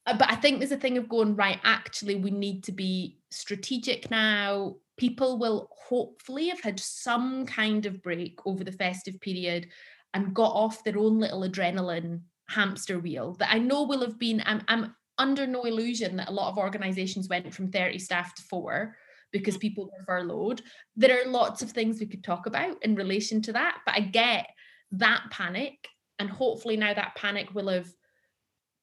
Speaker 3: but I think there's a thing of going right. Actually, we need to be strategic now people will hopefully have had some kind of break over the festive period and got off their own little adrenaline hamster wheel that I know will have been, I'm, I'm under no illusion that a lot of organizations went from 30 staff to four because mm. people were furloughed. There are lots of things we could talk about in relation to that, but I get that panic. And hopefully now that panic will have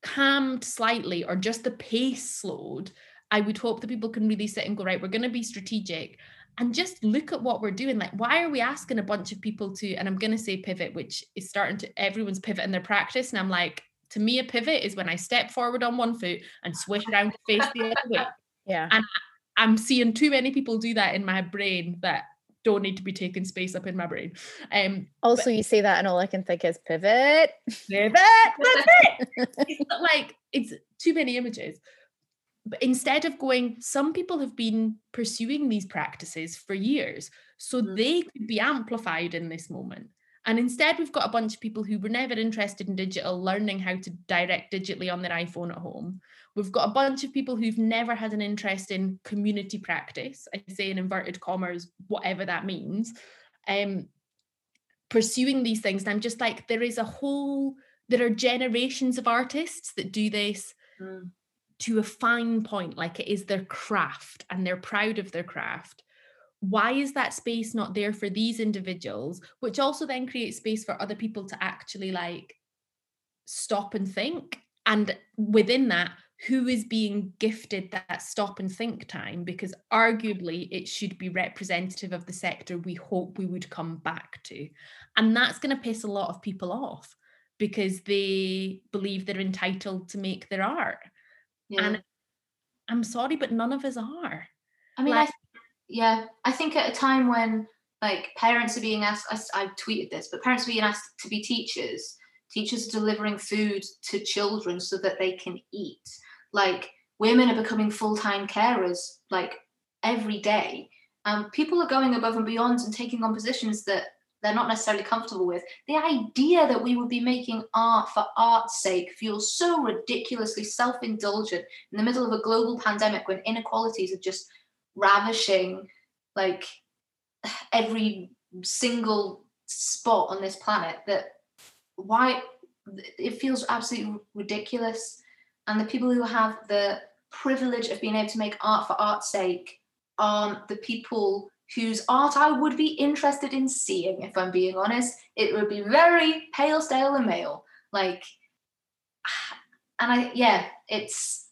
Speaker 3: calmed slightly or just the pace slowed I would hope that people can really sit and go, right, we're going to be strategic and just look at what we're doing. Like, why are we asking a bunch of people to, and I'm going to say pivot, which is starting to, everyone's pivot in their practice. And I'm like, to me, a pivot is when I step forward on one foot and swish around to face the other way.
Speaker 1: Yeah.
Speaker 3: And I'm seeing too many people do that in my brain that don't need to be taking space up in my brain. Um,
Speaker 1: also, but, you say that, and all I can think is pivot.
Speaker 3: Pivot. That's it. it's like it's too many images but instead of going, some people have been pursuing these practices for years, so mm. they could be amplified in this moment. And instead, we've got a bunch of people who were never interested in digital learning how to direct digitally on their iPhone at home. We've got a bunch of people who've never had an interest in community practice. I say in inverted commas, whatever that means. Um, pursuing these things. And I'm just like, there is a whole, there are generations of artists that do this. Mm to a fine point, like it is their craft and they're proud of their craft. Why is that space not there for these individuals, which also then creates space for other people to actually like stop and think? And within that, who is being gifted that stop and think time? Because arguably it should be representative of the sector we hope we would come back to. And that's going to piss a lot of people off because they believe they're entitled to make their art yeah. And I'm sorry, but none of us are.
Speaker 4: I mean, like, I yeah, I think at a time when like parents are being asked, I, I tweeted this, but parents are being asked to be teachers. Teachers are delivering food to children so that they can eat. Like women are becoming full time carers, like every day. Um, people are going above and beyond and taking on positions that they're not necessarily comfortable with. The idea that we would be making art for art's sake feels so ridiculously self indulgent in the middle of a global pandemic when inequalities are just ravishing like every single spot on this planet. That why it feels absolutely ridiculous. And the people who have the privilege of being able to make art for art's sake aren't the people whose art I would be interested in seeing, if I'm being honest. It would be very pale, stale, and male. Like, and I, yeah, it's,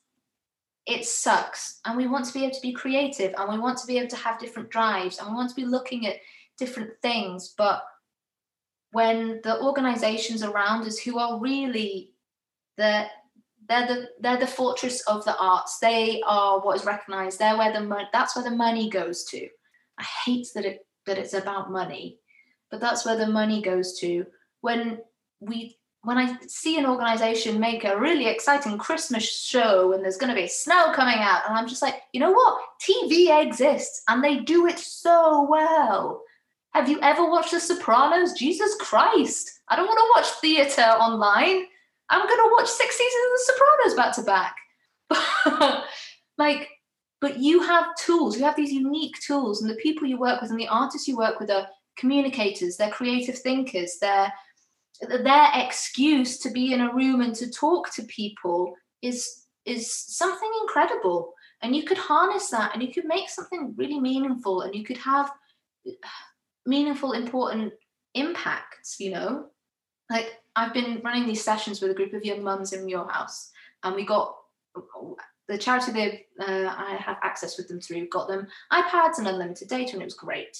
Speaker 4: it sucks. And we want to be able to be creative and we want to be able to have different drives and we want to be looking at different things. But when the organizations around us who are really the they're the they're the fortress of the arts. They are what is recognized. They're where the money that's where the money goes to. I hate that it that it's about money, but that's where the money goes to. When we when I see an organization make a really exciting Christmas show and there's going to be snow coming out, and I'm just like, you know what? TV exists and they do it so well. Have you ever watched The Sopranos? Jesus Christ. I don't want to watch theatre online. I'm going to watch six seasons of The Sopranos back to back. like, but you have tools, you have these unique tools, and the people you work with and the artists you work with are communicators, they're creative thinkers, they're their excuse to be in a room and to talk to people is is something incredible. And you could harness that and you could make something really meaningful and you could have uh, meaningful important impacts you know? Like i've been running these sessions with a group of young mums in your house and we got the charity they uh, i have access with them through got them ipads and unlimited data and it was great.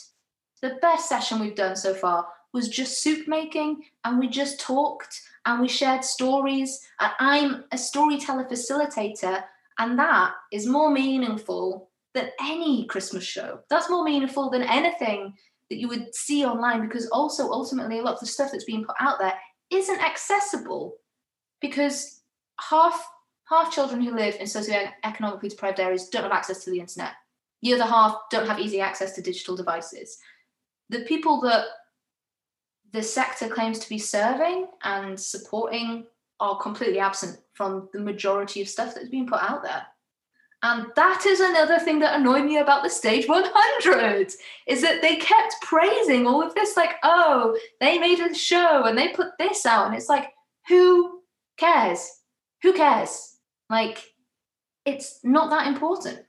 Speaker 4: The best session we've done so far was just soup making and we just talked and we shared stories and i'm a storyteller facilitator and that is more meaningful than any christmas show. That's more meaningful than anything that you would see online because also ultimately a lot of the stuff that's being put out there isn't accessible because half half children who live in socioeconomically deprived areas don't have access to the internet the other half don't have easy access to digital devices the people that the sector claims to be serving and supporting are completely absent from the majority of stuff that's being put out there. And that is another thing that annoyed me about the stage 100 is that they kept praising all of this, like, oh, they made a show and they put this out. And it's like, who cares? Who cares? Like, it's not that important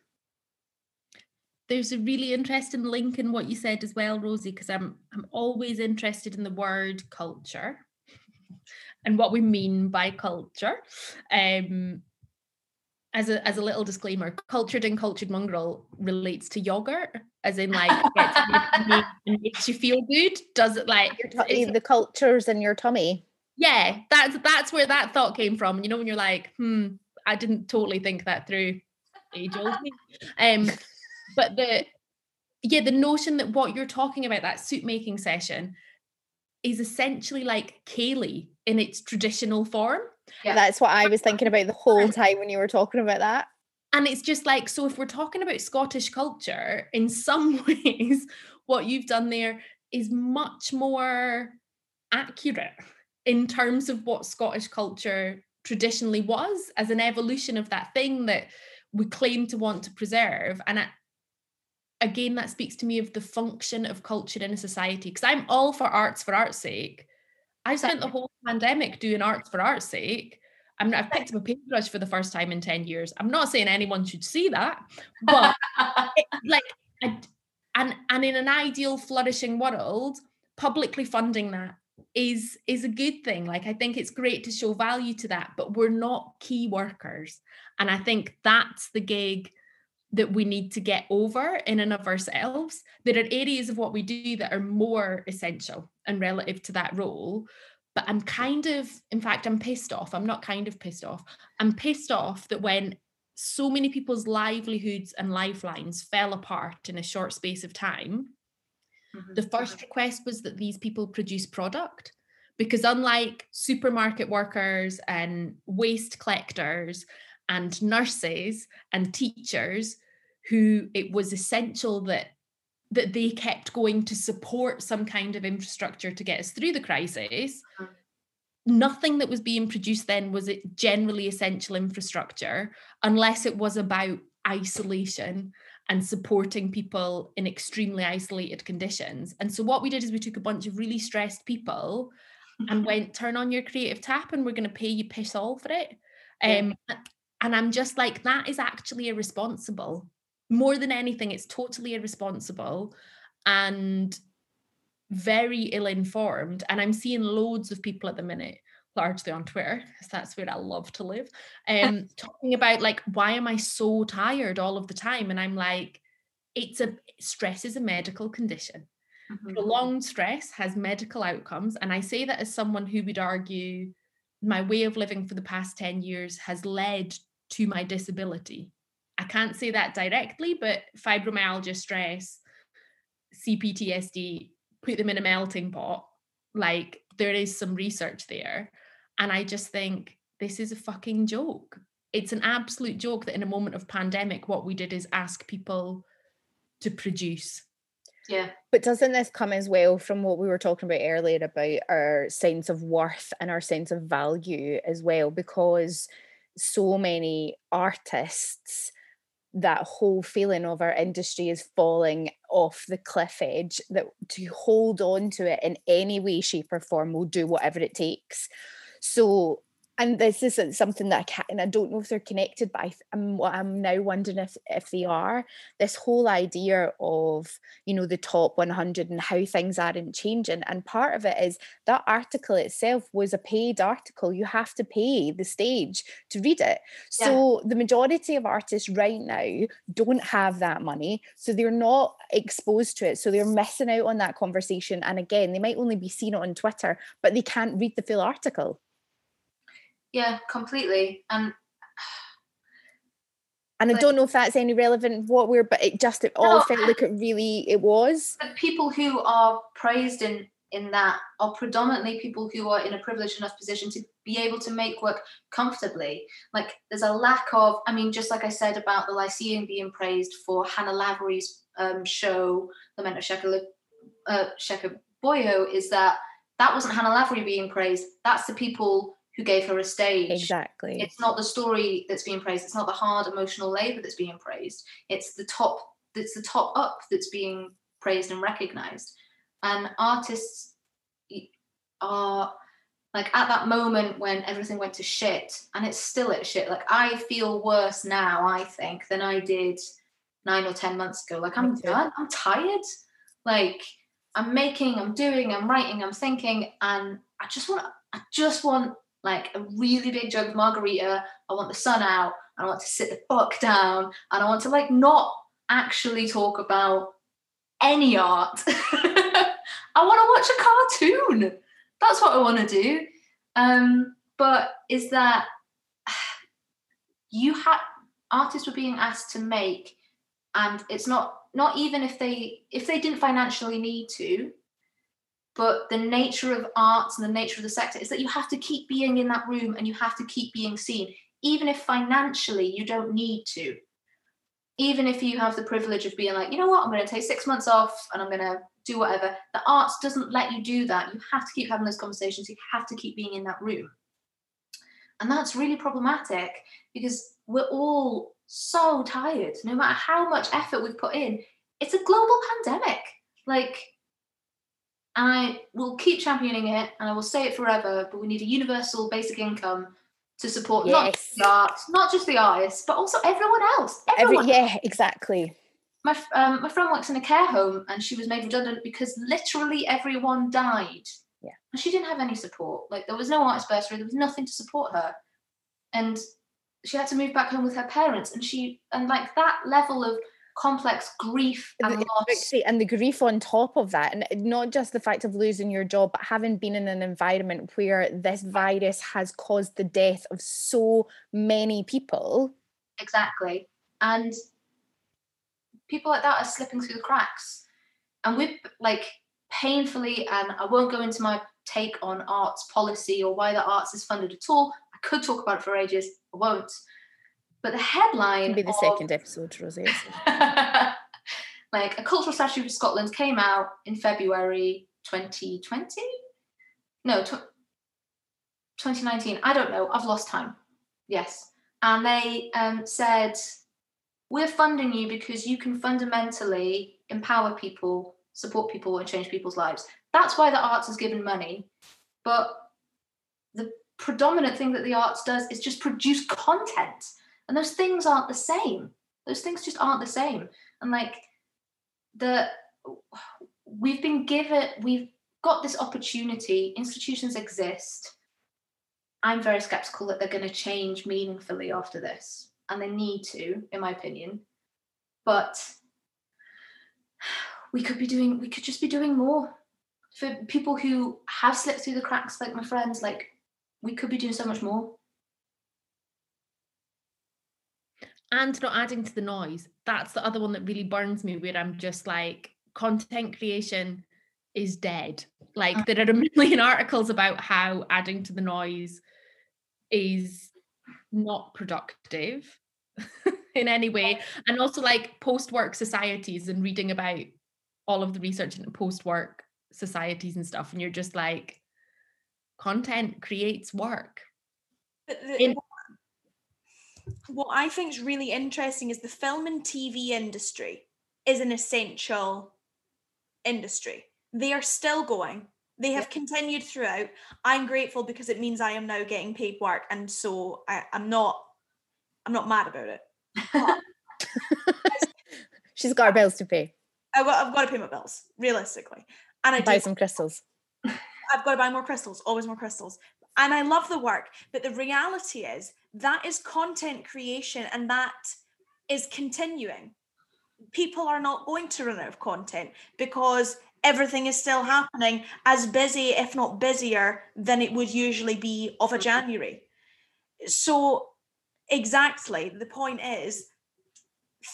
Speaker 3: there's a really interesting link in what you said as well, Rosie, because I'm I'm always interested in the word culture and what we mean by culture. Um, as a as a little disclaimer, cultured and cultured mongrel relates to yogurt, as in like it makes you feel good. Does it like
Speaker 1: the cultures in your tummy?
Speaker 3: Yeah, that's that's where that thought came from. You know, when you're like, hmm, I didn't totally think that through. Age old me. Um, but the yeah the notion that what you're talking about that soup making session is essentially like ceilidh in its traditional form
Speaker 1: yeah that's what i was thinking about the whole time when you were talking about that
Speaker 3: and it's just like so if we're talking about scottish culture in some ways what you've done there is much more accurate in terms of what scottish culture traditionally was as an evolution of that thing that we claim to want to preserve and again, that speaks to me of the function of culture in a society. Because I'm all for arts for art's sake. I spent the whole pandemic doing arts for art's sake. I mean, I've picked up a paintbrush for the first time in 10 years. I'm not saying anyone should see that, but it, like, I, and and in an ideal flourishing world, publicly funding that is is a good thing. Like, I think it's great to show value to that, but we're not key workers, and I think that's the gig that we need to get over in and of ourselves. There are areas of what we do that are more essential and relative to that role. But I'm kind of, in fact, I'm pissed off. I'm not kind of pissed off. I'm pissed off that when so many people's livelihoods and lifelines fell apart in a short space of time, mm-hmm. the first request was that these people produce product. Because unlike supermarket workers and waste collectors and nurses and teachers who it was essential that that they kept going to support some kind of infrastructure to get us through the crisis. Mm-hmm. nothing that was being produced then was it generally essential infrastructure unless it was about isolation and supporting people in extremely isolated conditions. And so what we did is we took a bunch of really stressed people and went turn on your creative tap and we're going to pay you piss all for it. Um, and i'm just like that is actually irresponsible more than anything, it's totally irresponsible and very ill informed. And I'm seeing loads of people at the minute, largely on Twitter, because that's where I love to live, um, talking about like, why am I so tired all of the time? And I'm like, it's a stress is a medical condition. Mm-hmm. Prolonged stress has medical outcomes. And I say that as someone who would argue my way of living for the past 10 years has led to my disability. I can't say that directly, but fibromyalgia, stress, CPTSD, put them in a melting pot. Like there is some research there. And I just think this is a fucking joke. It's an absolute joke that in a moment of pandemic, what we did is ask people to produce.
Speaker 4: Yeah.
Speaker 1: But doesn't this come as well from what we were talking about earlier about our sense of worth and our sense of value as well? Because so many artists that whole feeling of our industry is falling off the cliff edge that to hold on to it in any way shape or form will do whatever it takes. So and this isn't something that I can't, and I don't know if they're connected, but I, am I'm, I'm now wondering if if they are. This whole idea of you know the top 100 and how things aren't changing, and part of it is that article itself was a paid article. You have to pay the stage to read it. So yeah. the majority of artists right now don't have that money, so they're not exposed to it. So they're missing out on that conversation. And again, they might only be seen on Twitter, but they can't read the full article.
Speaker 4: Yeah, completely. And
Speaker 1: and I don't know if that's any relevant what we're, but it just it all no, felt like it really it was.
Speaker 4: The people who are praised in in that are predominantly people who are in a privileged enough position to be able to make work comfortably. Like there's a lack of, I mean, just like I said about the Lyceum being praised for Hannah Lavery's um, show, Lament of Sheka, uh, Sheka Boyo, is that that wasn't Hannah Lavery being praised. That's the people who gave her a stage.
Speaker 1: Exactly.
Speaker 4: It's not the story that's being praised. It's not the hard emotional labor that's being praised. It's the top. It's the top up that's being praised and recognized. And artists are like at that moment when everything went to shit, and it's still at shit. Like I feel worse now, I think, than I did nine or ten months ago. Like I'm done. I'm tired. Like I'm making, I'm doing, I'm writing, I'm thinking, and I just want. I just want like a really big jug of margarita. I want the sun out. I want to sit the fuck down. And I want to like not actually talk about any art. I want to watch a cartoon. That's what I want to do. Um, but is that you had artists were being asked to make, and it's not not even if they if they didn't financially need to, but the nature of arts and the nature of the sector is that you have to keep being in that room and you have to keep being seen, even if financially you don't need to. Even if you have the privilege of being like, you know what, I'm going to take six months off and I'm going to do whatever. The arts doesn't let you do that. You have to keep having those conversations. You have to keep being in that room. And that's really problematic because we're all so tired, no matter how much effort we've put in. It's a global pandemic. Like, and I will keep championing it and I will say it forever, but we need a universal basic income to support yes. not just the not just the artists, but also everyone else. Everyone.
Speaker 1: Every, yeah, exactly.
Speaker 4: My, um, my friend works in a care home and she was made redundant because literally everyone died.
Speaker 1: Yeah.
Speaker 4: And she didn't have any support. Like there was no artist bursary, there was nothing to support her. And she had to move back home with her parents. And she and like that level of complex grief and the, loss.
Speaker 1: And the grief on top of that, and not just the fact of losing your job, but having been in an environment where this virus has caused the death of so many people.
Speaker 4: Exactly. And people like that are slipping through the cracks. And we've like painfully, and I won't go into my take on arts policy or why the arts is funded at all. I could talk about it for ages, I won't. But the headline
Speaker 1: be the of, second episode, Rosie.
Speaker 4: like a cultural strategy for Scotland came out in February 2020. No, tw- 2019. I don't know. I've lost time. Yes, and they um, said we're funding you because you can fundamentally empower people, support people, and change people's lives. That's why the arts is given money, but the predominant thing that the arts does is just produce content and those things aren't the same. Those things just aren't the same. And like the we've been given we've got this opportunity institutions exist. I'm very skeptical that they're going to change meaningfully after this and they need to in my opinion. But we could be doing we could just be doing more. For people who have slipped through the cracks like my friends like we could be doing so much more.
Speaker 3: And not adding to the noise. That's the other one that really burns me, where I'm just like, content creation is dead. Like, there are a um, million articles about how adding to the noise is not productive in any way. And also, like, post work societies and reading about all of the research into post work societies and stuff. And you're just like, content creates work. In-
Speaker 2: what I think is really interesting is the film and TV industry is an essential industry. They are still going. They have continued throughout. I'm grateful because it means I am now getting paid work, and so I, I'm not. I'm not mad about it.
Speaker 1: She's got her bills to pay.
Speaker 2: I've got, I've got to pay my bills realistically, and I
Speaker 1: Buy
Speaker 2: do.
Speaker 1: some crystals.
Speaker 2: I've got to buy more crystals, always more crystals. And I love the work, but the reality is that is content creation and that is continuing. People are not going to run out of content because everything is still happening as busy, if not busier, than it would usually be of a January. So, exactly, the point is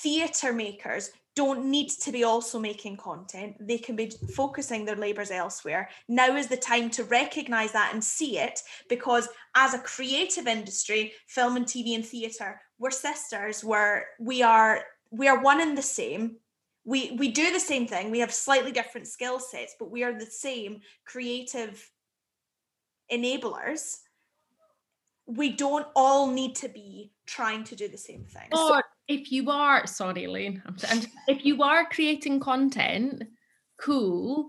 Speaker 2: theatre makers don't need to be also making content. They can be focusing their labours elsewhere. Now is the time to recognise that and see it because as a creative industry, film and TV and theatre, we're sisters, we're we are we are one and the same. We we do the same thing. We have slightly different skill sets, but we are the same creative enablers. We don't all need to be trying to do the same thing.
Speaker 3: Or if you are, sorry, I'm, if you are creating content, cool,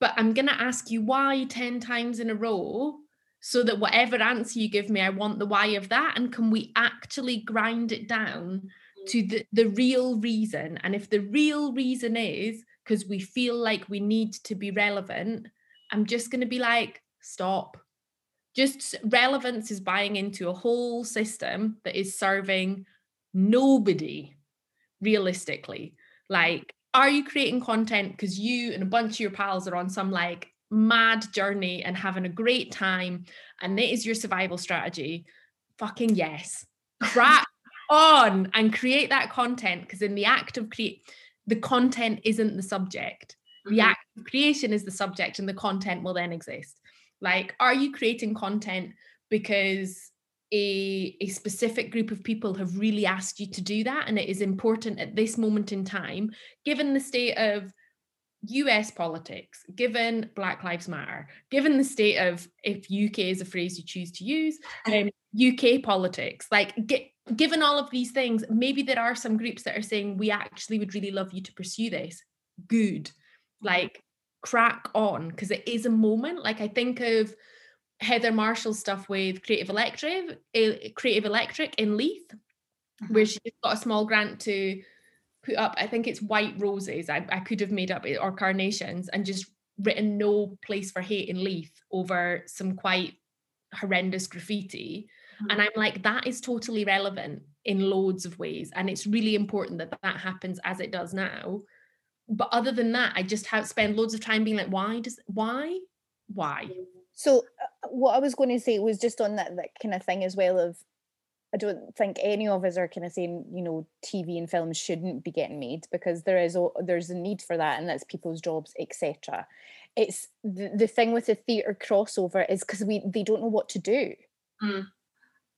Speaker 3: but I'm going to ask you why 10 times in a row so that whatever answer you give me, I want the why of that. And can we actually grind it down mm. to the, the real reason? And if the real reason is because we feel like we need to be relevant, I'm just going to be like, stop. Just relevance is buying into a whole system that is serving nobody realistically. Like, are you creating content because you and a bunch of your pals are on some like mad journey and having a great time and that is your survival strategy? Fucking yes. Crack on and create that content because in the act of create the content isn't the subject. The
Speaker 4: Mhm.
Speaker 3: act of creation is the subject and the content will then exist. Like, are you creating content because a, a specific group of people have really asked you to do that and it is important at this moment in time, given the state of US politics, given Black Lives Matter, given the state of, if UK is a phrase you choose to use, um, UK politics, like gi- given all of these things, maybe there are some groups that are saying, we actually would really love you to pursue this. Good. Like, crack on, because it is a moment. Like, I think of Heather Marshall's stuff with Creative Electric, eh, Creative Electric in Leith, where uh-huh. she just got a small grant to put up, I think it's white roses. I, I could have made up eh, or carnations and just written no place for hate in Leith over some quite horrendous graffiti. Mm-hmm. And I'm like, that is totally relevant in loads of ways. And it's really important that that happens as it does now. But other than that, I just have spend loads of time being like, why does why? Why?
Speaker 1: So uh, what I was going to say was just on that that kind of thing as well of I don't think any of us are kind of saying you know TV and films shouldn't be getting made because there is a, there's a need for that and that's people's jobs etc. It's the, the thing with the theatre crossover is because we they don't know what to do.
Speaker 4: Mm.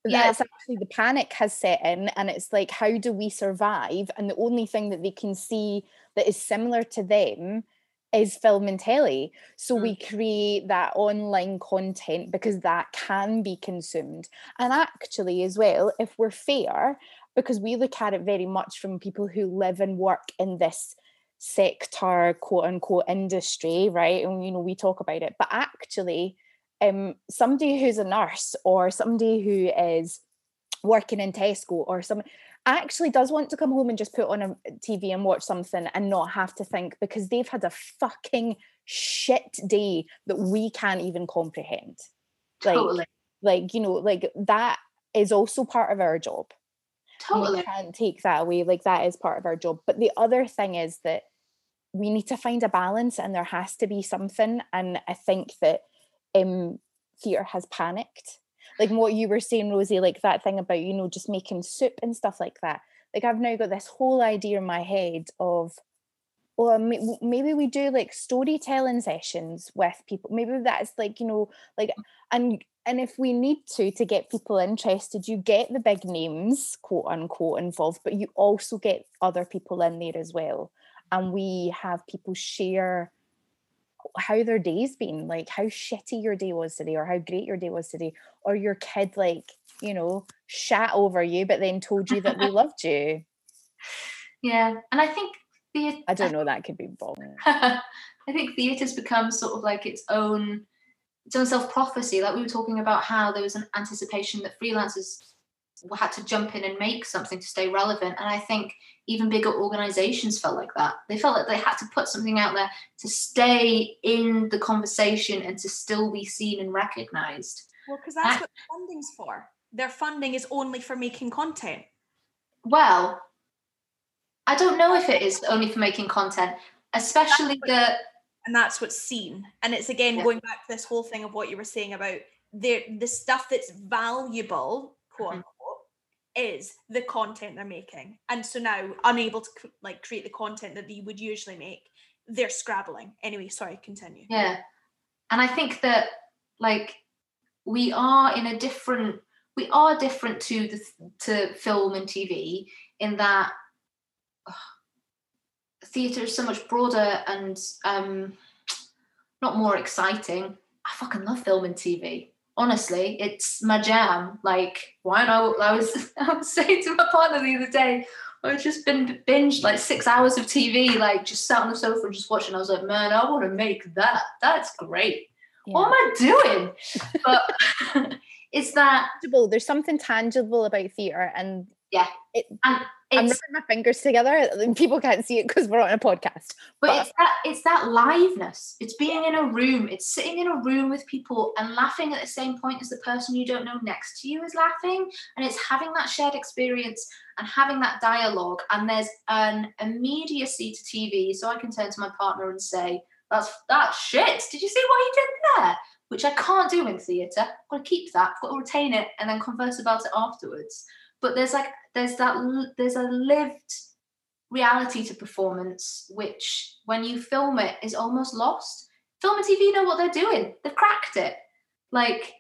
Speaker 4: Yeah.
Speaker 1: That's actually the panic has set in, and it's like, how do we survive? And the only thing that they can see that is similar to them is film and telly. So we mm. create that online content because that can be consumed. And actually, as well, if we're fair, because we look at it very much from people who live and work in this sector, quote unquote, industry, right? And you know, we talk about it, but actually, um, somebody who's a nurse or somebody who is working in Tesco or some actually does want to come home and just put on a TV and watch something and not have to think because they've had a fucking shit day that we can't even comprehend. Like,
Speaker 4: Totally.
Speaker 1: like you know, like that is also part of our job.
Speaker 4: Totally.
Speaker 1: We can't take that away. Like that is part of our job. But the other thing is that we need to find a balance and there has to be something. And I think that um theatre has panicked. Like what you were saying, Rosie, like that thing about, you know, just making soup and stuff like that. Like I've now got this whole idea in my head of, or maybe we do like storytelling sessions with people. Maybe that's like, you know, like, and and if we need to to get people interested you get the big names quote unquote involved but you also get other people in there as well and we have people share how their day's been, like how shitty your day was today, or how great your day was today, or your kid, like, you know, shat over you, but then told you that they loved you.
Speaker 4: Yeah. And I think
Speaker 1: the I don't know, that could be wrong.
Speaker 4: I think theatre's become sort of like its own its own self-prophecy. Like we were talking about how there was an anticipation that freelancers had to jump in and make something to stay relevant. And I think even bigger organizations felt like that. They felt like they had to put something out there to stay in the conversation and to still be seen and recognized.
Speaker 2: Well, because that's I, what funding's for. Their funding is only for making content.
Speaker 4: Well, I don't know if it is only for making content, especially the
Speaker 2: and that's what's seen. And it's again yeah. going back to this whole thing of what you were saying about the the stuff that's valuable, quote mm-hmm is the content they're making. And so now unable to like create the content that they would usually make they're scrabbling. Anyway sorry continue.
Speaker 4: Yeah. And i think that like we are in a different we are different to the to film and tv in that oh, theater is so much broader and um not more exciting. I fucking love film and tv honestly, it's my jam. Like, why not? I was I was saying to my partner the other day, I've just been binged like six hours of TV, like just sat on the sofa and just watching. I was like, man, I want to make that. That's great. Yeah. What am I doing? But it's that
Speaker 1: there's something tangible about theatre and
Speaker 4: yeah,
Speaker 1: it, and I'm rubbing my fingers together. People can't see it because we're on a podcast.
Speaker 4: But, but, it's that it's that liveness. It's being in a room. It's sitting in a room with people and laughing at the same point as the person you don't know next to you is laughing. And it's having that shared experience and having that dialogue. And there's an immediacy to TV. So I can turn to my partner and say, "That's that shit. Did you see what he did there?" Which I can't do in theatre. I've got to keep that. I've got to retain it and then converse about it afterwards but there's like there's that there's a lived reality to performance which when you film it is almost lost. Film and tv know what they're doing. They've cracked it. Like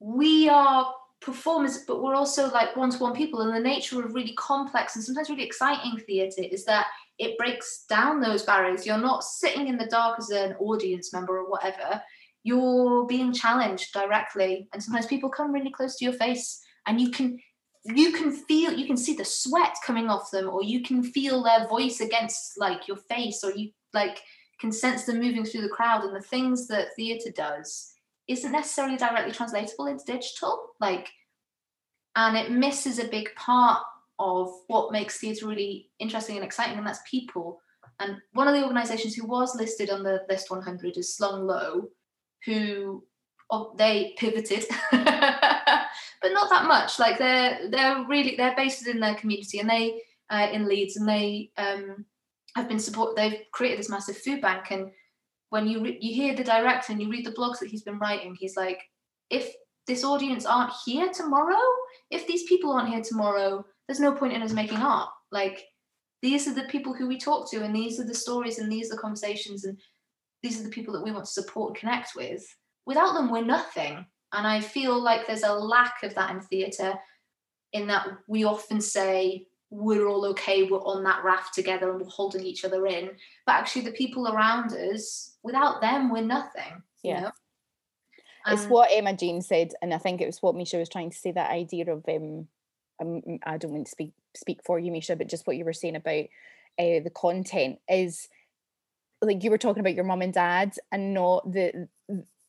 Speaker 4: we are performers but we're also like one-to-one people and the nature of really complex and sometimes really exciting theatre is that it breaks down those barriers. You're not sitting in the dark as an audience member or whatever. You're being challenged directly and sometimes people come really close to your face and you can you can feel you can see the sweat coming off them or you can feel their voice against like your face or you like can sense them moving through the crowd. And the things that theatre does isn't necessarily directly translatable into digital like and it misses a big part of what makes theatre really interesting and exciting and that's people. And one of the organizations who was listed on the list 100 is slung low who oh, they pivoted but not that much. Like they're they're really they're based in their community and they uh, in Leeds and they um, have been support. They've created this massive food bank and when you re- you hear the director and you read the blogs that he's been writing, he's like, if this audience aren't here tomorrow, if these people aren't here tomorrow, there's no point in us making art. Like these are the people who we talk to, and these are the stories, and these are the conversations, and these are the people that we want to support and connect with. Without them, we're nothing. And I feel like there's a lack of that in theatre, in that we often say, we're all okay, we're on that raft together and we're holding each other in. But actually, the people around us, without them, we're nothing. Yeah. You know?
Speaker 1: It's what Emma Jane said, and I think it was what Misha was trying to say that idea of um, um I don't want to speak speak for you, Misha, but just what you were saying about uh, the content is like you were talking about your mum and dad and not the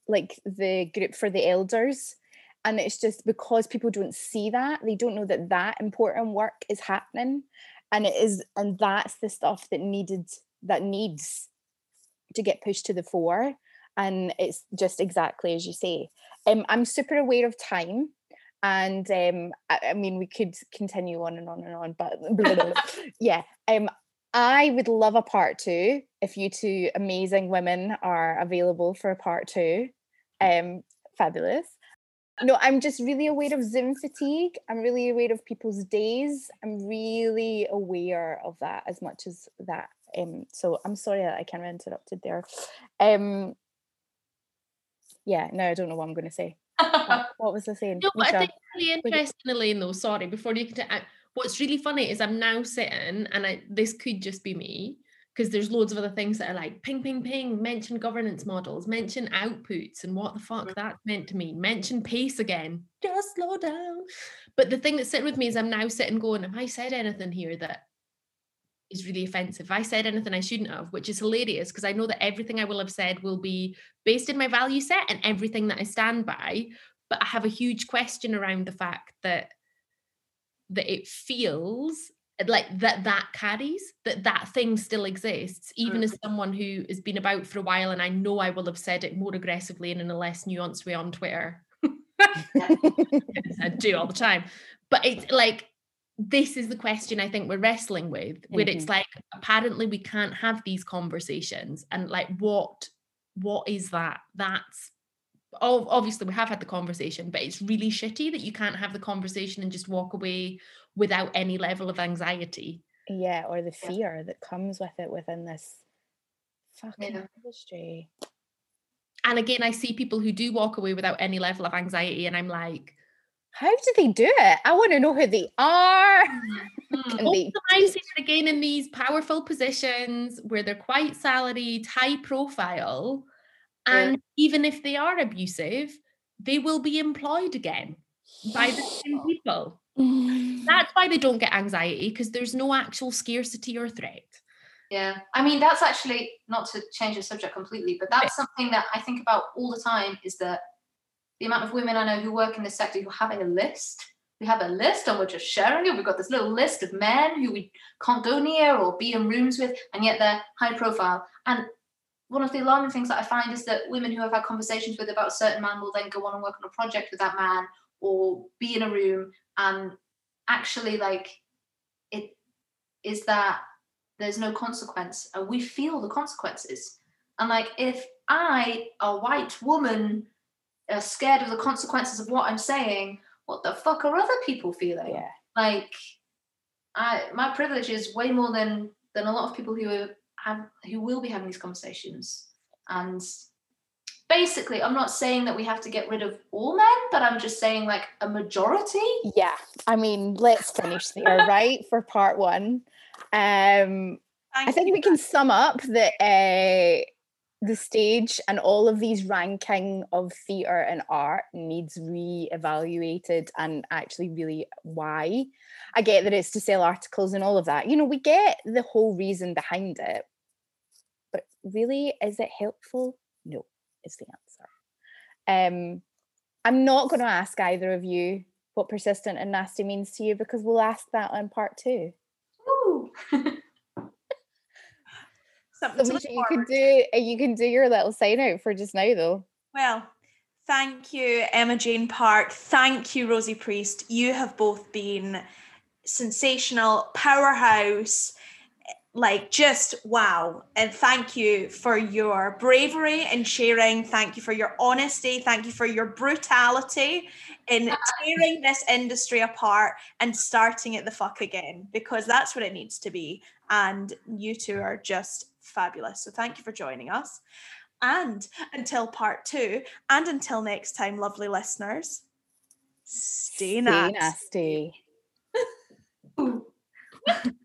Speaker 1: like the group for the elders and it's just because people don't see that they don't know that that important work is happening and it is and that's the stuff that needed that needs to get pushed to the fore and it's just exactly as you say. Um, i'm super aware of time and um, I, I, mean we could continue on and on and on but yeah um, I would love a part two if you two amazing women are available for a part two. Um, Fabulous. No, I'm just really aware of Zoom fatigue. I'm really aware of people's days. I'm really aware of that as much as that. Um, so I'm sorry that I kind of interrupted there. Um, yeah, no, I don't know what I'm going to say. what, what was I saying?
Speaker 3: No, but I think it's really interesting, Elaine, though, sorry, before you can. What's really funny is I'm now sitting, and I, this could just be me, because there's loads of other things that are like ping, ping, ping, mention governance models, mention outputs and what the fuck that's meant to mean, mention pace again, just slow down. But the thing that's sitting with me is I'm now sitting going, have I said anything here that is really offensive? Have I said anything I shouldn't have, which is hilarious because I know that everything I will have said will be based in my value set and everything that I stand by. But I have a huge question around the fact that that it feels like that that carries that that thing still exists even as mm. someone who has been about for a while and i know i will have said it more aggressively and in a less nuanced way on twitter. I do all the time. But it's like this is the question i think we're wrestling with where it's mm-hmm. like apparently we can't have these conversations and like what what is that? That's obviously we have had the conversation but it's really shitty that you can't have the conversation and just walk away without any level of anxiety
Speaker 1: yeah, or the fear that comes with it within this fucking
Speaker 4: Yeah.
Speaker 1: industry.
Speaker 3: and again i see people who do walk away without any level of anxiety and i'm like
Speaker 1: How do they do it? I want to know who they are. Mm, mm. Can
Speaker 3: also
Speaker 1: they
Speaker 3: I see it again in these powerful positions where they're quite salaried high profile
Speaker 4: Yeah.
Speaker 3: and even if they are abusive they will be employed again by the same people mm. that's why they don't get anxiety because there's no actual scarcity or threat
Speaker 4: Yeah, I mean that's actually not to change the subject completely, but that's something that I think about all the time. Is that the amount of women I know who work in this sector who have a list. We have a list and we're just sharing it. We've got this little list of men who we can't go near or be in rooms with, and yet they're high profile. And one of the alarming things that I find is that women who have had conversations with about a certain man will then go on and work on a project with that man or be in a room and actually like it is that there's no consequence and we feel the consequences and like if i a white woman are scared of the consequences of what i'm saying what the fuck are other people feeling
Speaker 1: Yeah.
Speaker 4: like i my privilege is way more than than a lot of people who are, have who will be having these conversations and basically i'm not saying that we have to get rid of all men but i'm just saying like a majority
Speaker 1: Yeah. I mean, let's finish there, right? For part one. Um, I think we can sum up that uh, the stage and all of these ranking of theatre and art needs re-evaluated and actually really why. I get that it's to sell articles and all of that. You know, we get the whole reason behind it. But really, is it helpful? No, is the answer. Um, I'm not going to ask either of you what persistent and nasty means to you because we'll ask that on part two.
Speaker 4: Ooh.
Speaker 2: Something
Speaker 1: So
Speaker 2: to look
Speaker 1: Misha, you can do uh, you can do your little sign out for just now though.
Speaker 2: Well, thank you, Emma Jane Park. Thank you, Rosie Priest. You have both been sensational, powerhouse, like just wow. And thank you for your bravery in sharing. Thank you for your honesty. Thank you for your brutality in tearing this industry apart and starting it the fuck again, because that's what it needs to be. And you two are just fabulous. So thank you for joining us. And until part two, and until next time, lovely listeners, stay,
Speaker 1: Stay
Speaker 2: nasty.
Speaker 1: nasty.